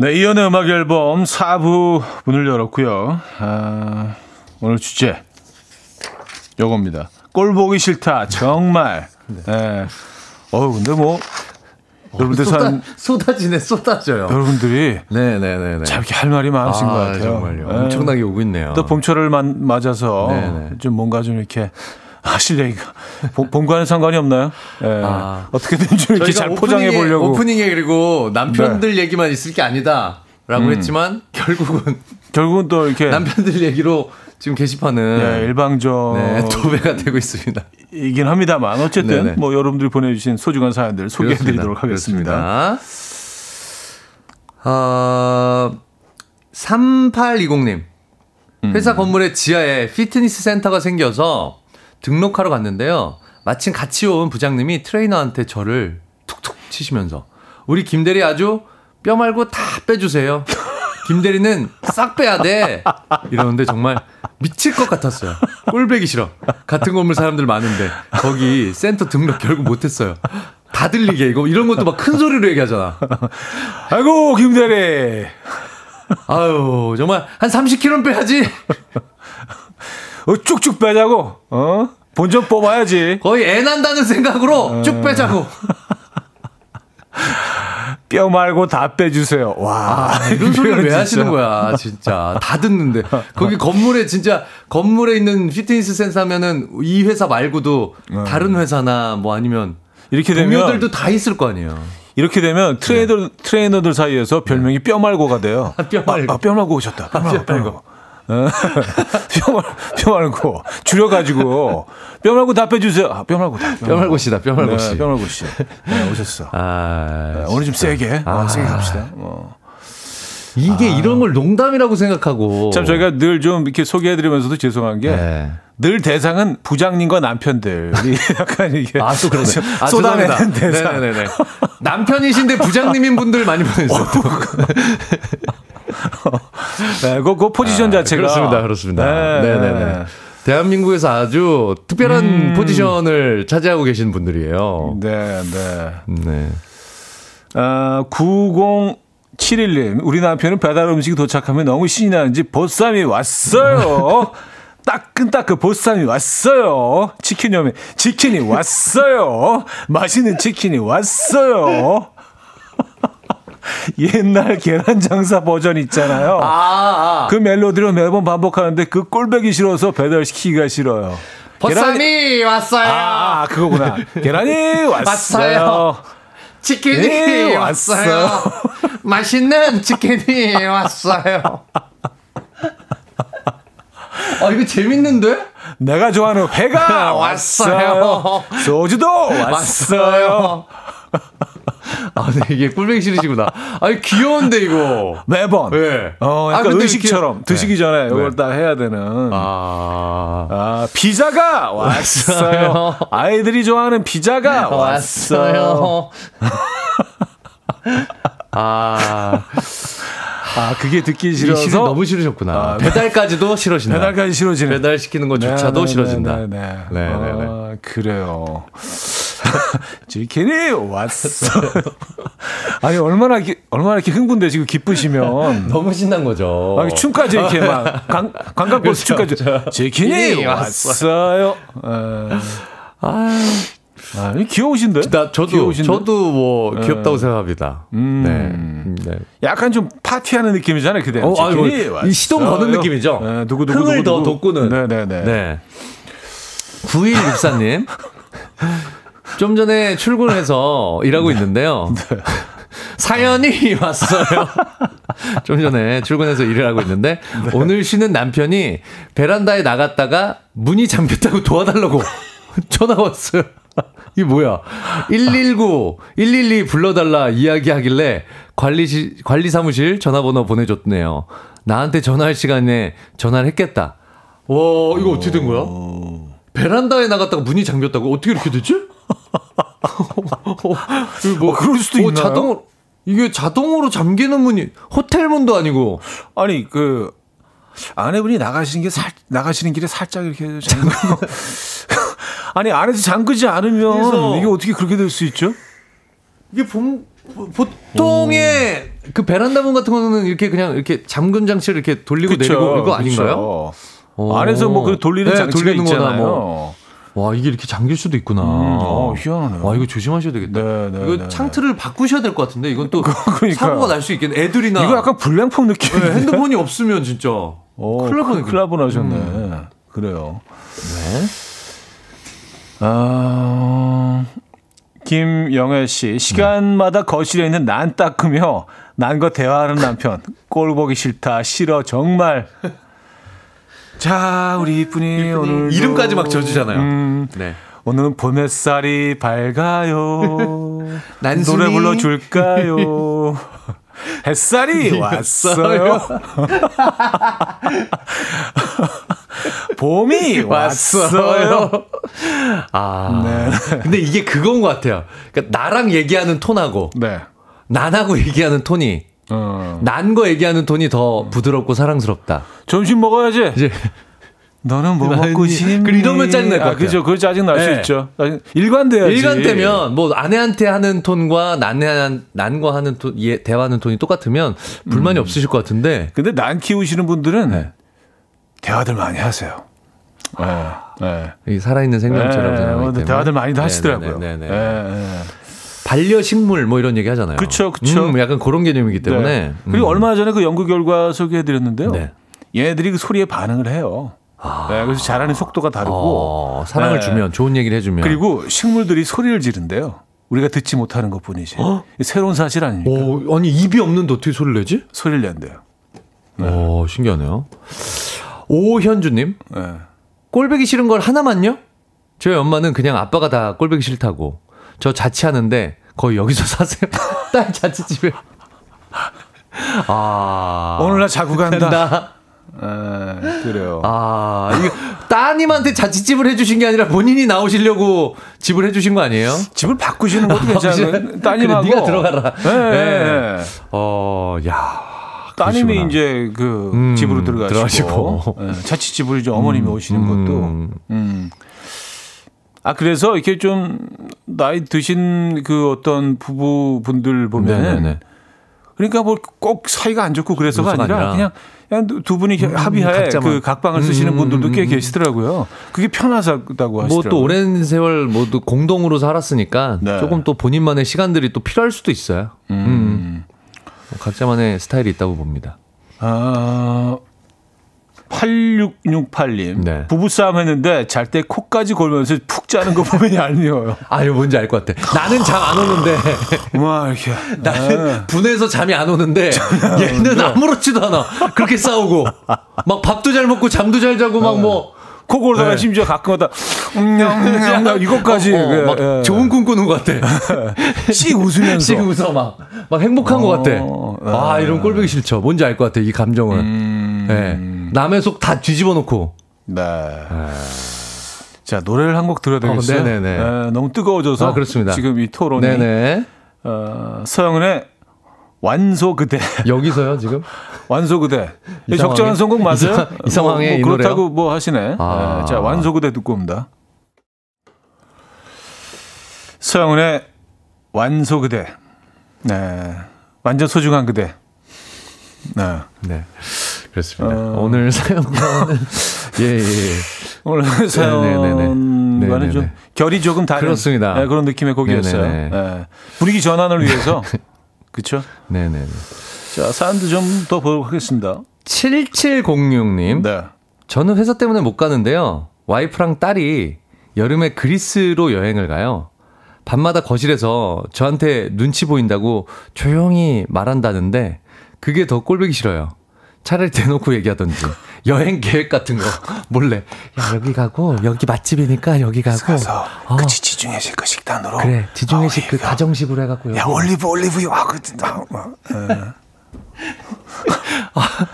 네, 이연의 음악 앨범 4부 문을 열었고요. 아, 오늘 주제 요겁니다. 꼴 보기 싫다. 정말. 네. 어우, 근데 뭐 여러분들 산 쏟아지네 쏟아져요. 여러분들이 네네네네. 참 이렇게 할 말이 많으신 것 같아요. 정말요. 네. 엄청나게 오고 있네요. 또 봄철을 만, 맞아서 네네. 좀 뭔가 좀 이렇게 하실 얘기가 봄, 봄과는 상관이 없나요? 예. 아. 어떻게든 좀 이렇게 잘 포장해 보려고. 네. 오프닝에 그리고 남편들 얘기만 있을 게 아니다 라고 음. 했지만 결국은 결국은 또 이렇게 남편들 얘기로 지금 게시판은 예, 일방적이긴 네, 도배가 되고 있습니다. 합니다만 어쨌든 네네. 뭐 여러분들이 보내주신 소중한 사연들 소개해드리도록. 하겠습니다. 그렇습니다. 어, 3820님. 음. 회사 건물의 지하에 피트니스 센터가 생겨서 등록하러 갔는데요. 마침 같이 온 부장님이 트레이너한테 저를 툭툭 치시면서 우리 김대리 아주 뼈 말고 다 빼주세요. 김대리는 싹 빼야 돼. 이러는데 정말 미칠 것 같았어요. 꼴배기 싫어. 같은 건물 사람들 많은데 거기 센터 등록 결국 못했어요. 다 들리게 이거 이런 것도 막 큰 소리로 얘기하잖아. 아이고 김대리 아유 정말 한 30kg 빼야지. 어, 쭉쭉 빼자고 어 본전 뽑아야지 거의 애 난다는 생각으로 쭉 빼자고. 뼈 말고 다 빼주세요. 와 아, 이런 소리를 왜 진짜. 하시는 거야, 진짜. 다 듣는데. 거기 건물에, 진짜, 건물에 있는 피트니스 센터면은 이 회사 말고도 다른 회사나 뭐 아니면 이렇게 되면 동료들도 다 있을 거 아니에요. 이렇게 되면 트레이너 트레이너들 사이에서 별명이 뼈 말고가 돼요. 뼈 말고. 아, 뼈 말고 오셨다. 뼈 말고. 뼈 말고. 어, 뼈, 말, 뼈 말고 줄여가지고 뼈 말고 답해 주세요. 아, 뼈 말고 답. 뼈 말고 씨다, 뼈 말고 네, 씨. 뼈 말고 씨. 네, 오셨어. 아, 네, 오늘 좀 세게, 어, 아. 세게 갑시다. 어. 이게 이런 걸 농담이라고 생각하고. 참 저희가 늘 좀 이렇게 소개해드리면서도 죄송한 게늘 네. 대상은 부장님과 남편들이 약간 이게 아, 또 그러네. 아, 쏟아내는. 대상. 네네네. 남편이신데 부장님인 분들 많이 보내주세요. 네, 그, 그 포지션 자체가 그렇습니다. 그렇습니다. 네, 네네네. 대한민국에서 아주 특별한 포지션을 차지하고 계신 분들이에요. 네, 네. 네. 아, 9071님, 우리 남편은 배달 음식이 도착하면 너무 신이 나는지 보쌈이 왔어요. 따끈따끈 보쌈이 왔어요. 치킨 오면 치킨이 왔어요. 맛있는 치킨이 왔어요. 옛날 계란 장사 버전 있잖아요. 아, 아. 그 멜로디로 매번 반복하는데 그 꼴배기 싫어서 배달시키기가 싫어요. 보쌈이 왔어요. 아, 그거구나. 계란이 왔어요. 왔어요. 치킨이 네, 왔어요. 왔어요. 맛있는 치킨이 왔어요. 아, 이거 재밌는데? 내가 좋아하는 회가 왔어요. 왔어요. 소주도 왔어요. 아, 네, 이게 꿀뱅이 싫으시구나. 아니, 귀여운데, 이거. 매번. 네. 어, 아, 약간 근데 의식처럼 이렇게- 드시기 네. 전에 이걸 네. 딱 해야 되는. 아. 아. 피자가 왔어요. 왔어요. 아이들이 좋아하는 피자가 왔어요. 아, 아, 그게 듣기 이 싫어서 싫 너무 싫으셨구나. 아, 배달까지도 싫어진다. 배달까지 싫어지는. 배달 시키는 것조차도 네, 네, 싫어진다. 네, 네. 네, 네, 네. 아, 그래요. 치킨이 왔어. 아니 얼마나 기- 얼마나 이렇게 흥분돼 지금 기쁘시면 너무 신난 거죠. 막 춤까지 이렇게 막 관, 관광버스 춤까지 치킨이 치킨이 왔어요. 에. 아, 이 귀여우신데? 나 저도 귀여우신데? 저도 뭐 귀엽다고 생각합니다. 음. 네. 네. 약간 좀 파티하는 느낌이잖아요, 그대. 어, 치킨이 이 시동. 거는 느낌이죠? 네, 누구 누구 흥을 누구, 더 누구. 돋구는. 네 네 네. 네. 9164님. 좀 전에 출근해서 일하고 있는데요. 사연이 왔어요. 좀 전에 출근해서 일을 하고 있는데 오늘 쉬는 남편이 베란다에 나갔다가 문이 잠겼다고 도와달라고 전화가 왔어요. 이게 뭐야? 119, 112 불러달라 이야기하길래 관리시, 관리사무실 전화번호 보내줬네요. 나한테 전화할 시간에 전화를 했겠다. 와, 이거 어떻게 된 거야? 베란다에 나갔다가 문이 잠겼다고? 어떻게 이렇게 됐지? 뭐, 어, 그럴 수도 있나요? 자동으로, 이게 자동으로 잠기는 문이, 호텔 문도 아니고. 아니 그 아내분이 나가시는 게 살, 나가시는 길에 살짝 이렇게 잠그고 아니 안에서 잠그지 않으면 이게 어떻게 그렇게 될 수 있죠? 이게 봄, 보통의 그 베란다 문 같은 거는 이렇게 그냥 이렇게 잠금 장치를 이렇게 돌리고 내리고 이거 아닌가요? 오. 안에서 뭐 그 돌리는 네, 장치가 돌리는 있잖아요. 뭐. 와 이게 이렇게 잠길 수도 있구나. 어, 희한하네요. 와 이거 조심하셔야 되겠다. 네, 네, 이거 네, 창틀을 바꾸셔야 될 것 같은데 이건 또 그러니까요. 사고가 날 수 있겠네. 애들이나 이거 약간 불량품 느낌. 네, 핸드폰이 없으면 진짜 어. 큰일 날 뻔하셨네. 그래요. 네. 아, 김영애 씨 시간마다 거실에 있는 난 닦으며 난과 대화하는 남편 꼴 보기 싫다 싫어 정말. 자 우리 이쁜이 오늘 이름까지 막 지어주잖아요. 음, 네. 오늘은 봄 햇살이 밝아요. 난순이. 노래 불러줄까요? 햇살이 왔어요. 봄이 왔어요. 아. 네. 근데 이게 그건 것 같아요. 그러니까 나랑 얘기하는 톤하고 네. 난하고 얘기하는 톤이 어. 난거 얘기하는 톤이 더 부드럽고 사랑스럽다. 점심 먹어야지. 이제 너는 뭐 먹고 싶니? 그리고 이러면 짜증날 것 아, 같아요. 그죠. 그걸 짜증 날수 네. 있죠. 일관돼야지. 일관되면 뭐 아내한테 하는 톤과 난해 난과 하는 톤, 예, 대화하는 톤이 똑같으면 불만이 없으실 것 같은데 근데 난 키우시는 분들은 대화들 많이 하세요. 네. 네. 이 살아있는 생명체라고 네, 생각하기 어, 대화들 많이 네, 하시더라고요. 네, 네, 네. 네, 네. 반려식물 뭐 이런 얘기 하잖아요. 그쵸, 그쵸. 음, 약간 그런 개념이기 때문에 네. 그리고 음. 얼마 전에 그 연구 결과 소개해드렸는데요. 네. 얘네들이 그 소리에 반응을 해요. 네, 그래서 자라는 속도가 다르고 어, 사랑을 네. 주면 좋은 얘기를 해주면 그리고 식물들이 소리를 지른대요. 우리가 듣지 못하는 것뿐이지. 새로운 사실 아닙니까? 오, 아니 입이 없는데 어떻게 소리를 내지? 소리를 낸대요. 오, 신기하네요. 오현주님, 예. 꼴배기 싫은 걸 하나만요? 저희 엄마는 그냥 아빠가 다 꼴배기 싫다고. 저 자취하는데 거의 여기서 사세요. 딸 자취집에. 아. 오늘 나 자고 간다. 간다. 예, 그래요. 아, 이거 따님한테 자취집을 해주신 게 아니라 본인이 나오시려고 집을 해주신 거 아니에요? 집을 바꾸시는 것도. 그래, 따님하고. 네가 들어가라. 예, 예, 네. 예. 어, 야. 따님이 그러시구나. 이제 그 음, 집으로 들어가시고, 들어가시고. 예, 자취집을 이제 어머님이 오시는 음. 것도 음. 아 그래서 이렇게 좀 나이 드신 그 어떤 부부분들 보면 네네네. 그러니까 뭐 꼭 사이가 안 좋고 그래서가 아니라, 아니라. 그냥 그냥 두- 두 분이 합의하에 각자만. 그 각방을 쓰시는 음, 분들도 꽤 음, 음. 계시더라고요. 그게 편하다고 하시더라고요. 뭐 또 오랜 세월 모두 공동으로 살았으니까 네. 조금 또 본인만의 시간들이 또 필요할 수도 있어요. 음. 뭐 각자만의 스타일이 있다고 봅니다. 아, 8668님. 네. 부부싸움 했는데 잘 때 코까지 골면서 푹 자는 거 보면 얄미워요. 아, 이거 뭔지 알 것 같아. 나는 잠 안 오는데, 와, 이렇게. 나는 분해서 잠이 안 오는데, 얘는 아무렇지도 않아. 그렇게 싸우고. 막 밥도 잘 먹고 잠도 잘 자고 막 뭐. 코 골다가 네. 심지어 가끔마다 음, 음, 음, 음, 이것까지 어, 어, 그, 막 예. 좋은 꿈 꾸는 것 같아. 씩 웃으면서 씩 웃어 막. 막 행복한 것 같아. 어, 아, 이런 꼴보기 싫죠. 뭔지 알 것 같아, 이 감정은. 음, 네. 남의 속 다 뒤집어 놓고. 네. 자 노래를 한 곡 들어야 되겠어요. 어, 네네네. 예, 너무 뜨거워져서 아, 그렇습니다. 지금 이 토론이 네네. 어, 서영은의 완소 그대 여기서요, 지금? 완소 그대 이 적절한? 선곡 맞아요? 이 상- 이 상황에 뭐, 이뭐 그렇다고 노래요? 뭐 하시네. 아. 예, 자 완소 그대 듣고 옵니다. 서영은의 완소 그대. 네. 완전 소중한 그대. 네. 네. 그렇습니다. 어. 오늘 사연은 예, 예, 예. 오늘 네네네네. 사연과는 네네네. 좀 결이 조금 다른 그렇습니다. 네, 그런 느낌의 곡이었어요. 네. 분위기 전환을 위해서 그렇죠. 네, 네, 네. 자 사연도 좀 더 보도록 하겠습니다. 7706님. 네. 저는 회사 때문에 못 가는데요. 와이프랑 딸이 여름에 그리스로 여행을 가요. 밤마다 거실에서 저한테 눈치 보인다고 조용히 말한다는데 그게 더 꼴보기 싫어요. 차라리 대놓고 얘기하던지 여행 계획 같은 거 몰래 야 여기 가고 여기 맛집이니까 여기 가고 가서 어, 그 지중해식 그 식단으로 그래 지중해식 어, 그. 가정식으로 해갖고 야. 올리브 올리브유 아, 그, 아, 어, 예.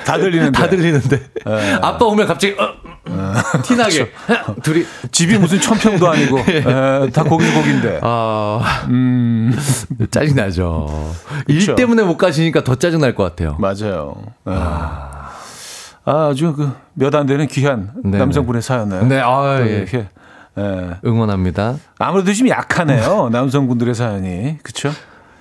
다 들리는데 다 들리는데 예. 아빠 오면 갑자기 어, 음, 티나게 둘이 집이 무슨 천평도 아니고 예, 다 거기 거긴데 아 음 짜증 나죠. 일 그쵸. 때문에 못 가시니까 더 짜증 날 것 같아요. 맞아요. 예. 아주 그 몇 안 되는 귀한 네네. 남성분의 사연을 네, 아, 또 예. 이렇게 예. 응원합니다. 아무래도 좀 약하네요 남성분들의 사연이 그렇죠?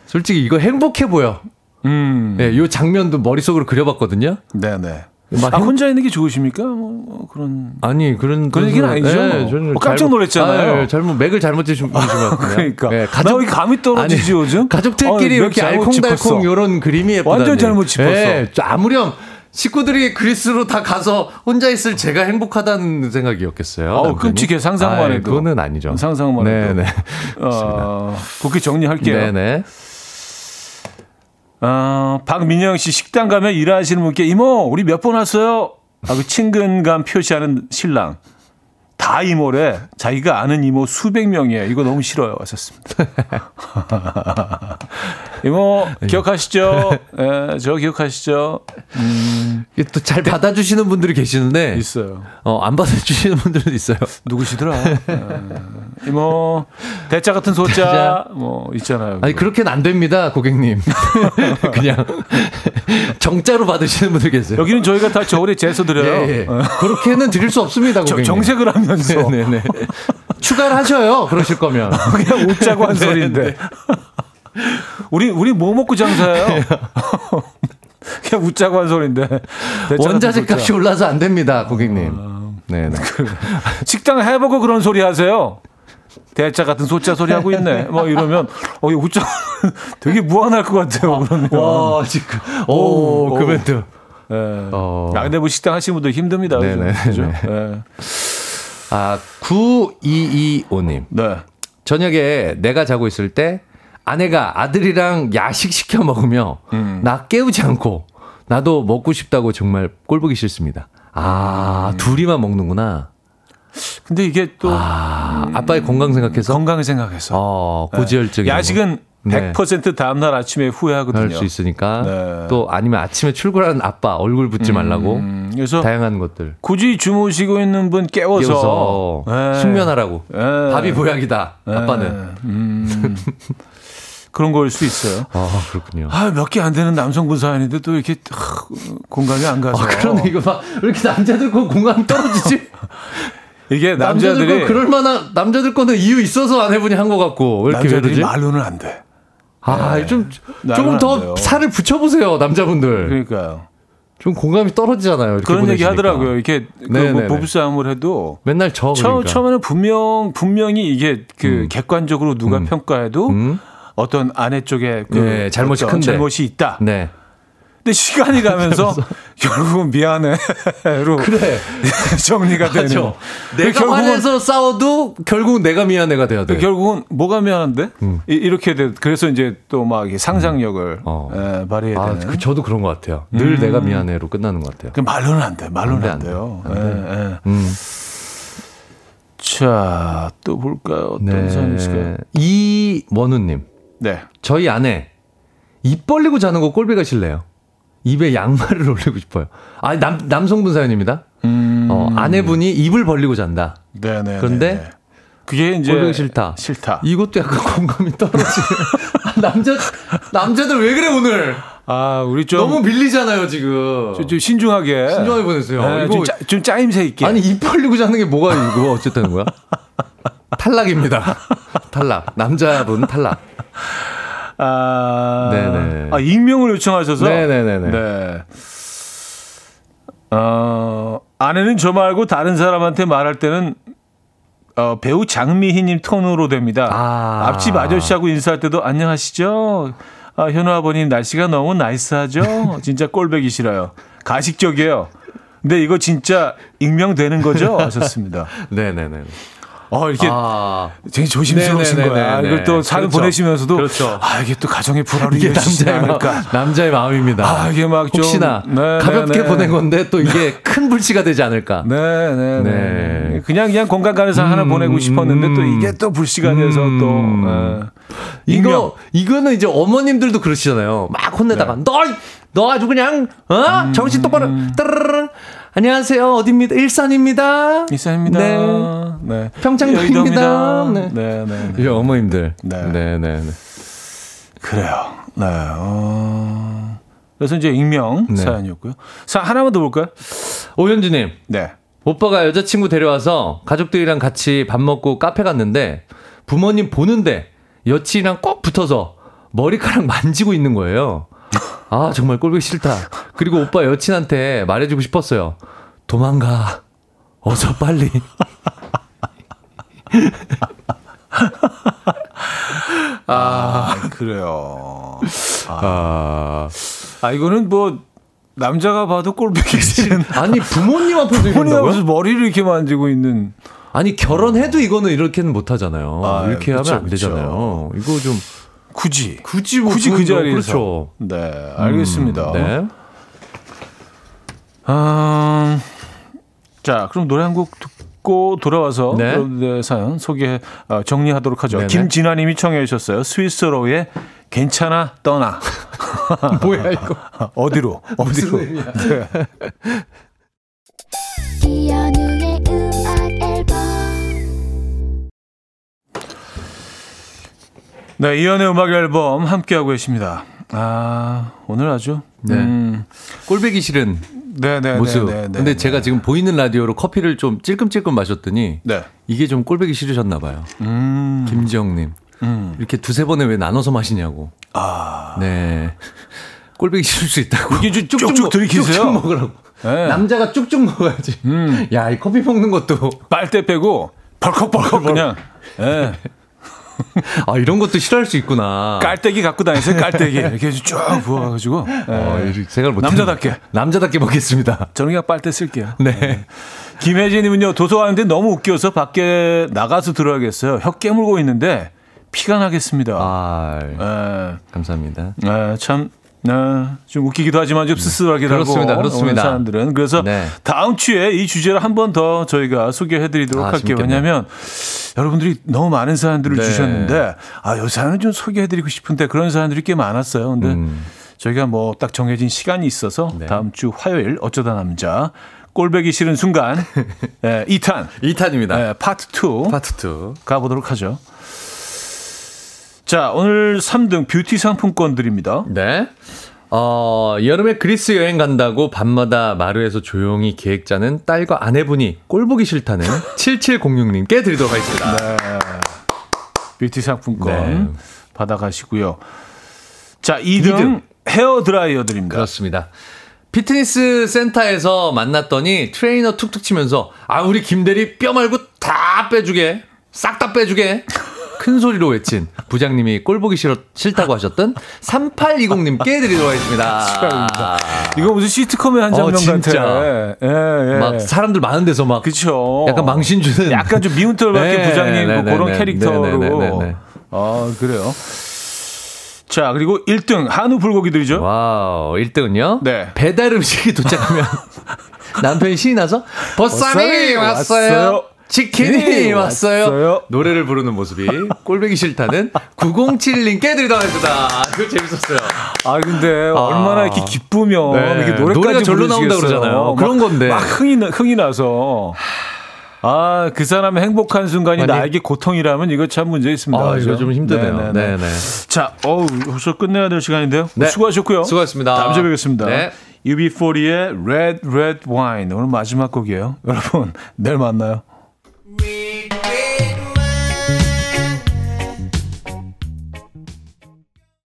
솔직히 이거 행복해 보여. 음, 네, 요 장면도 머릿속으로 그려봤거든요. 네네. 막아 행- 혼자 있는 게 좋으십니까? 뭐, 뭐 그런 아니 그런 그런 얘기는 아니죠. 저는 어, 깜짝 놀랐잖아요. 아, 예, 잘못 맥을 잘못 짚으신 것 같아요. 그러니까 예, 나왜 감이 떨어지지 아니, 요즘? 가족들끼리 어, 맥 이렇게 알콩달콩. 요런 그림이 예쁘다니. 완전 잘못 짚었어. 예, 저 아무렴 식구들이 그리스로 다 가서 혼자 있을 제가 행복하다는 생각이었겠어요. 남편이. 끔찍해. 상상만 아, 해도. 그거는 아니죠. 상상만 네, 해도. 네. 어, 그렇게 정리할게요. 네네. 어, 박민영 씨 식당 가면 일하시는 분께 이모 우리 몇 번 왔어요? 하고 친근감 표시하는 신랑. 다 이모래. 자기가 아는 이모 수백 명이에요. 이거 너무 싫어요. 하셨습니다. 이모 기억하시죠? 예, 저 기억하시죠? 또잘 받아주시는 분들이 계시는데 있어요. 어, 안 받아주시는 분들도 있어요. 누구시더라? 예. 이모 대자 같은 소자 대자. 뭐 있잖아요. 아니 그렇게는 안 됩니다, 고객님. 그냥 정자로 받으시는 분들 계세요. 여기는 저희가 다 저울에 재서 드려요. 예, 예. 어. 그렇게는 드릴 수 없습니다, 저- 고객님. 정색을 하면 서 네네. 추가를 하셔요. 그러실 거면. 그냥 웃자고 한 소리인데. 우리 우리 뭐 먹고 장사해요? 그냥 웃자고 한 소리인데. 원자재 값이 소자. 올라서 안 됩니다, 고객님. 네네. 식당 해보고 그런 소리 하세요. 대자 같은 소자 소리 하고 있네. 뭐 이러면 어 이거 웃자 되게 무한할 것 같아요. 그러면. 와, 지금. 오, 오, 그 오. 멘트. 예. 어. 아 근데 뭐 식당 하시는 분들 힘듭니다. 네네, 그죠? 네. 예. 아, 9225님. 네. 저녁에 내가 자고 있을 때 아내가 아들이랑 야식 시켜 먹으며 나 깨우지 않고 나도 먹고 싶다고 정말 꼴보기 싫습니다. 아, 둘이만 먹는구나. 근데 이게 또 아, 아빠의 건강 생각해서? 건강을 생각해서 어, 고지혈증. 야식은 네. 100% 다음날 아침에 후회하거든요. 할 수 있으니까. 네. 또 아니면 아침에 출근하는 아빠 얼굴 붓지 말라고. 음, 그래서 다양한 것들. 굳이 주무시고 있는 분 깨워서, 깨워서 예. 숙면하라고. 예. 밥이 보약이다. 예. 아빠는. 음, 그런 걸 수 있어요. 아, 그렇군요. 아, 몇 개 안 되는 남성분 사연인데 또 이렇게 하, 공감이 안 가서. 아, 그런데 이거 봐. 왜 이렇게 남자들 거 공감 떨어지지? 이게 남자들 남자들이 거 그럴 만한 남자들 거는 이유 있어서 아내분이 한 것 같고 왜 이렇게 남자들이? 말로는 안 돼. 아, 좀 나는 조금 안더 돼요. 살을 붙여 보세요, 남자분들. 그러니까요. 좀 공감이 떨어지잖아요. 그런 얘기. 하더라고요. 이렇게 그 네네네. 뭐 부부싸움을 해도 맨날 저 처, 그러니까. 처음 에는 분명 분명히 이게 그 객관적으로 누가 음. 평가해도 음? 어떤 아내 쪽에 그 네, 잘못이 큰데. 잘못이 있다. 네. 근데 시간이 가면서 결국은 미안해로 그래. 정리가 되는. 맞죠. 내가 결국은- 화내서 싸워도 결국은 내가 미안해가 돼야 돼. 결국은 뭐가 미안한데 음. 이- 이렇게 돼. 그래서 이제 또 막 상상력을 어. 예, 발휘해야 아, 되는. 그 저도 그런 것 같아요. 늘 내가 미안해로 끝나는 것 같아요. 그 말로는 안 돼. 말로는 안 안, 돼, 돼요. 안 돼. 예, 예. 음. 자, 또 볼까요? 어떤 사연이? 네. 이원우님. 네. 저희 아내 입 벌리고 자는 거 꼴배가 싫네요. 입에 양말을 올리고 싶어요. 아, 남, 남성분 사연입니다. 음. 어, 아내분이 입을 벌리고 잔다. 네네. 그런데 그게 이제 꼴보기 싫다. 싫다. 이것도 약간 공감이 떨어지네. 아, 남자, 남자들 왜 그래, 오늘? 아, 우리 좀 너무 밀리잖아요, 지금. 좀, 좀 신중하게. 신중하게 보내세요. 네, 이거 좀, 짜, 좀 짜임새 있게. 아니 입 벌리고 자는 게 뭐가 이거 어쨌다는 거야? 탈락입니다. 탈락. 남자분 탈락. 아, 네네. 아, 익명을 요청하셔서. 네네네네. 네. 어, 아내는 저 말고 다른 사람한테 말할 때는 어, 배우 장미희님 톤으로 됩니다. 아. 앞집 아저씨하고 인사할 때도 안녕하시죠? 아, 현우 아버님 날씨가 너무 나이스하죠? 진짜 꼴배기 싫어요. 가식적이에요. 근데 이거 진짜 익명되는 거죠? 하셨습니다. 네네네. 어, 이렇게 아, 되게 조심스러우신 네네네네. 거야. 이걸 또 사연 그렇죠. 보내시면서도 그렇죠. 아 이게 또 가정의 불화를 이게 남자의 마음, 않을까. 남자의 마음입니다. 아 이게 막 좀 혹시나 네, 가볍게 네, 네. 보낸 건데 또 이게 큰 불씨가 되지 않을까. 네, 네, 네. 네. 그냥 그냥 공감 가는 사연 하나 음, 보내고 싶었는데 또 이게 또 불씨가 돼서 음. 또 네. 익명. 이거 이거는 이제 어머님들도 그러시잖아요. 막 혼내다가 네. 너너 아주 그냥 어 음, 정신 똑바로 따르르 안녕하세요 어디입니다 일산입니다 이사입니다. 네. 네. 평창동입니다. 여의도입니다. 네. 네, 네, 네. 이 어머님들 네. 네 네 네 그래요. 네. 어... 그래서 이제 익명 네. 사연이었고요. 사 하나만 더 볼까요? 오현주 님 네. 오빠가 여자친구 데려와서 가족들이랑 같이 밥 먹고 카페 갔는데 부모님 보는데 여친이랑 꼭 붙어서 머리카락 만지고 있는 거예요. 아 정말 꼴보기 싫다. 그리고 오빠 여친한테 말해주고 싶었어요. 도망가. 어서 빨리. 아, 그래요. 아, 아, 이거는 뭐, 남자가 봐도 꼴보기 싫은. 아니 부모님 앞에서 이런다고요? 무슨 머리를 이렇게 만지고 있는. 아니 결혼해도 이거는 이렇게는 못 하잖아요. 아, 이렇게 그쵸, 하면 안 그쵸. 되잖아요. 이거 좀 굳이. 굳이 뭐 굳이 그 자리에서. 그렇죠. 네, 알겠습니다. 네. 아, 자, 그럼 노래 한 곡 듣고 돌아와서 네. 여러분들의 사연 소개 어, 정리하도록 하죠. 네네. 김진아님이 청해 주셨어요. 스위스로의 괜찮아 떠나. 뭐야 이거? 어디로? 어디로? 네. 네, 이연의 음악 앨범 함께하고 계십니다. 아, 오늘 아주. 네. 음, 꼴배기 싫은 네네. 모습. 네, 네, 근데 네. 제가 지금 보이는 라디오로 커피를 좀 찔끔찔끔 마셨더니 네. 이게 좀 꼴배기 싫으셨나 봐요. 음. 김지영님 음. 이렇게 두세 번에 왜 나눠서 마시냐고. 아. 네. 꼴배기 싫을 수 있다고. 이게 좀 쭉쭉 먹- 들이키세요. 쭉쭉 먹으라고. 네. 남자가 쭉쭉 먹어야지. 음. 야, 이 커피 먹는 것도 빨대 빼고 벌컥벌컥 그냥. 예. 아 이런 것도 싫어할 수 있구나. 깔때기 갖고 다니세요. 깔때기. 이렇게 쭉 부어가지고. 예. 어, 이렇게 생각을 못 남자답게. 남자답게 먹겠습니다. 저는 그냥 빨대 쓸게요. 네. 김혜진님은요, 도서관인데 너무 웃겨서 밖에 나가서 들어야겠어요. 혀 깨물고 있는데 피가 나겠습니다. 아 예. 감사합니다. 예, 참 네, 좀 웃기기도 하지만 좀 씁쓸하기도 그렇습니다, 하고 그렇습니다. 오는 사람들은 그래서 네. 다음 주에 이 주제를 한 번 더 저희가 소개해드리도록 아, 할게요. 재밌겠네요. 왜냐하면 여러분들이 너무 많은 사연들을 네. 주셨는데 아, 요 사연은 좀 소개해드리고 싶은데 그런 사연들이 꽤 많았어요. 근데 음. 저희가 뭐 딱 정해진 시간이 있어서 네. 다음 주 화요일 어쩌다 남자 꼴배기 싫은 순간 예, 2탄 2탄입니다. 예, 파트 2 파트 2. 가보도록 하죠. 자, 오늘 3등 뷰티 상품권 드립니다. 네. 어, 여름에 그리스 여행 간다고 밤마다 마루에서 조용히 계획 짜는 딸과 아내분이 꼴 보기 싫다는 7706님께 드리도록 하겠습니다. 뷰티 상품권 네. 받아가시고요. 자, 2등, 이등. 헤어 드라이어 드립니다. 그렇습니다. 피트니스 센터에서 만났더니 트레이너 툭툭 치면서 아 우리 김대리 뼈 말고 다 빼주게 싹 다 빼주게 큰 소리로 외친 부장님이 꼴 보기 싫어, 싫다고 하셨던 3820님께 드리도록 하겠습니다. 이거 무슨 시트콤의 한 어, 장면 진짜. 같아. 예, 예. 막 사람들 많은 데서 막 그쵸. 약간 망신 주는 약간 좀 미운 털 밖에 네, 부장님 네, 뭐 네, 그런 네, 캐릭터로. 네, 네. 아, 그래요. 자, 그리고 1등 한우 불고기 드리죠. 와우 1등은요. 네. 배달 음식이 도착하면 남편이 신이 나서 보쌈이 왔어요. 왔어요. 치킨이 치킨이 왔어요. 왔어요. 노래를 부르는 모습이 꼴배기 싫다는 907님께 드리도록 하겠습니다. 이거 재밌었어요. 아 근데 얼마나 이렇게 기쁘면 네. 이렇게 노래까지 노래가 절로 나온다. 그러잖아요. 그런 막- 건데. 막 흥이 나- 흥이 나서 아 그 사람의 행복한 순간이 아니. 나에게 고통이라면 이거 참 문제 있습니다. 아, 이거 그죠? 좀 힘드네요. 네네. 자, 어우 벌써 끝내야 될 시간인데요. 네. 수고하셨고요. 수고하셨습니다. 다음 주에 뵙겠습니다. 네. UB40의 Red Red Wine 오늘 마지막 곡이에요. 여러분 내일 만나요.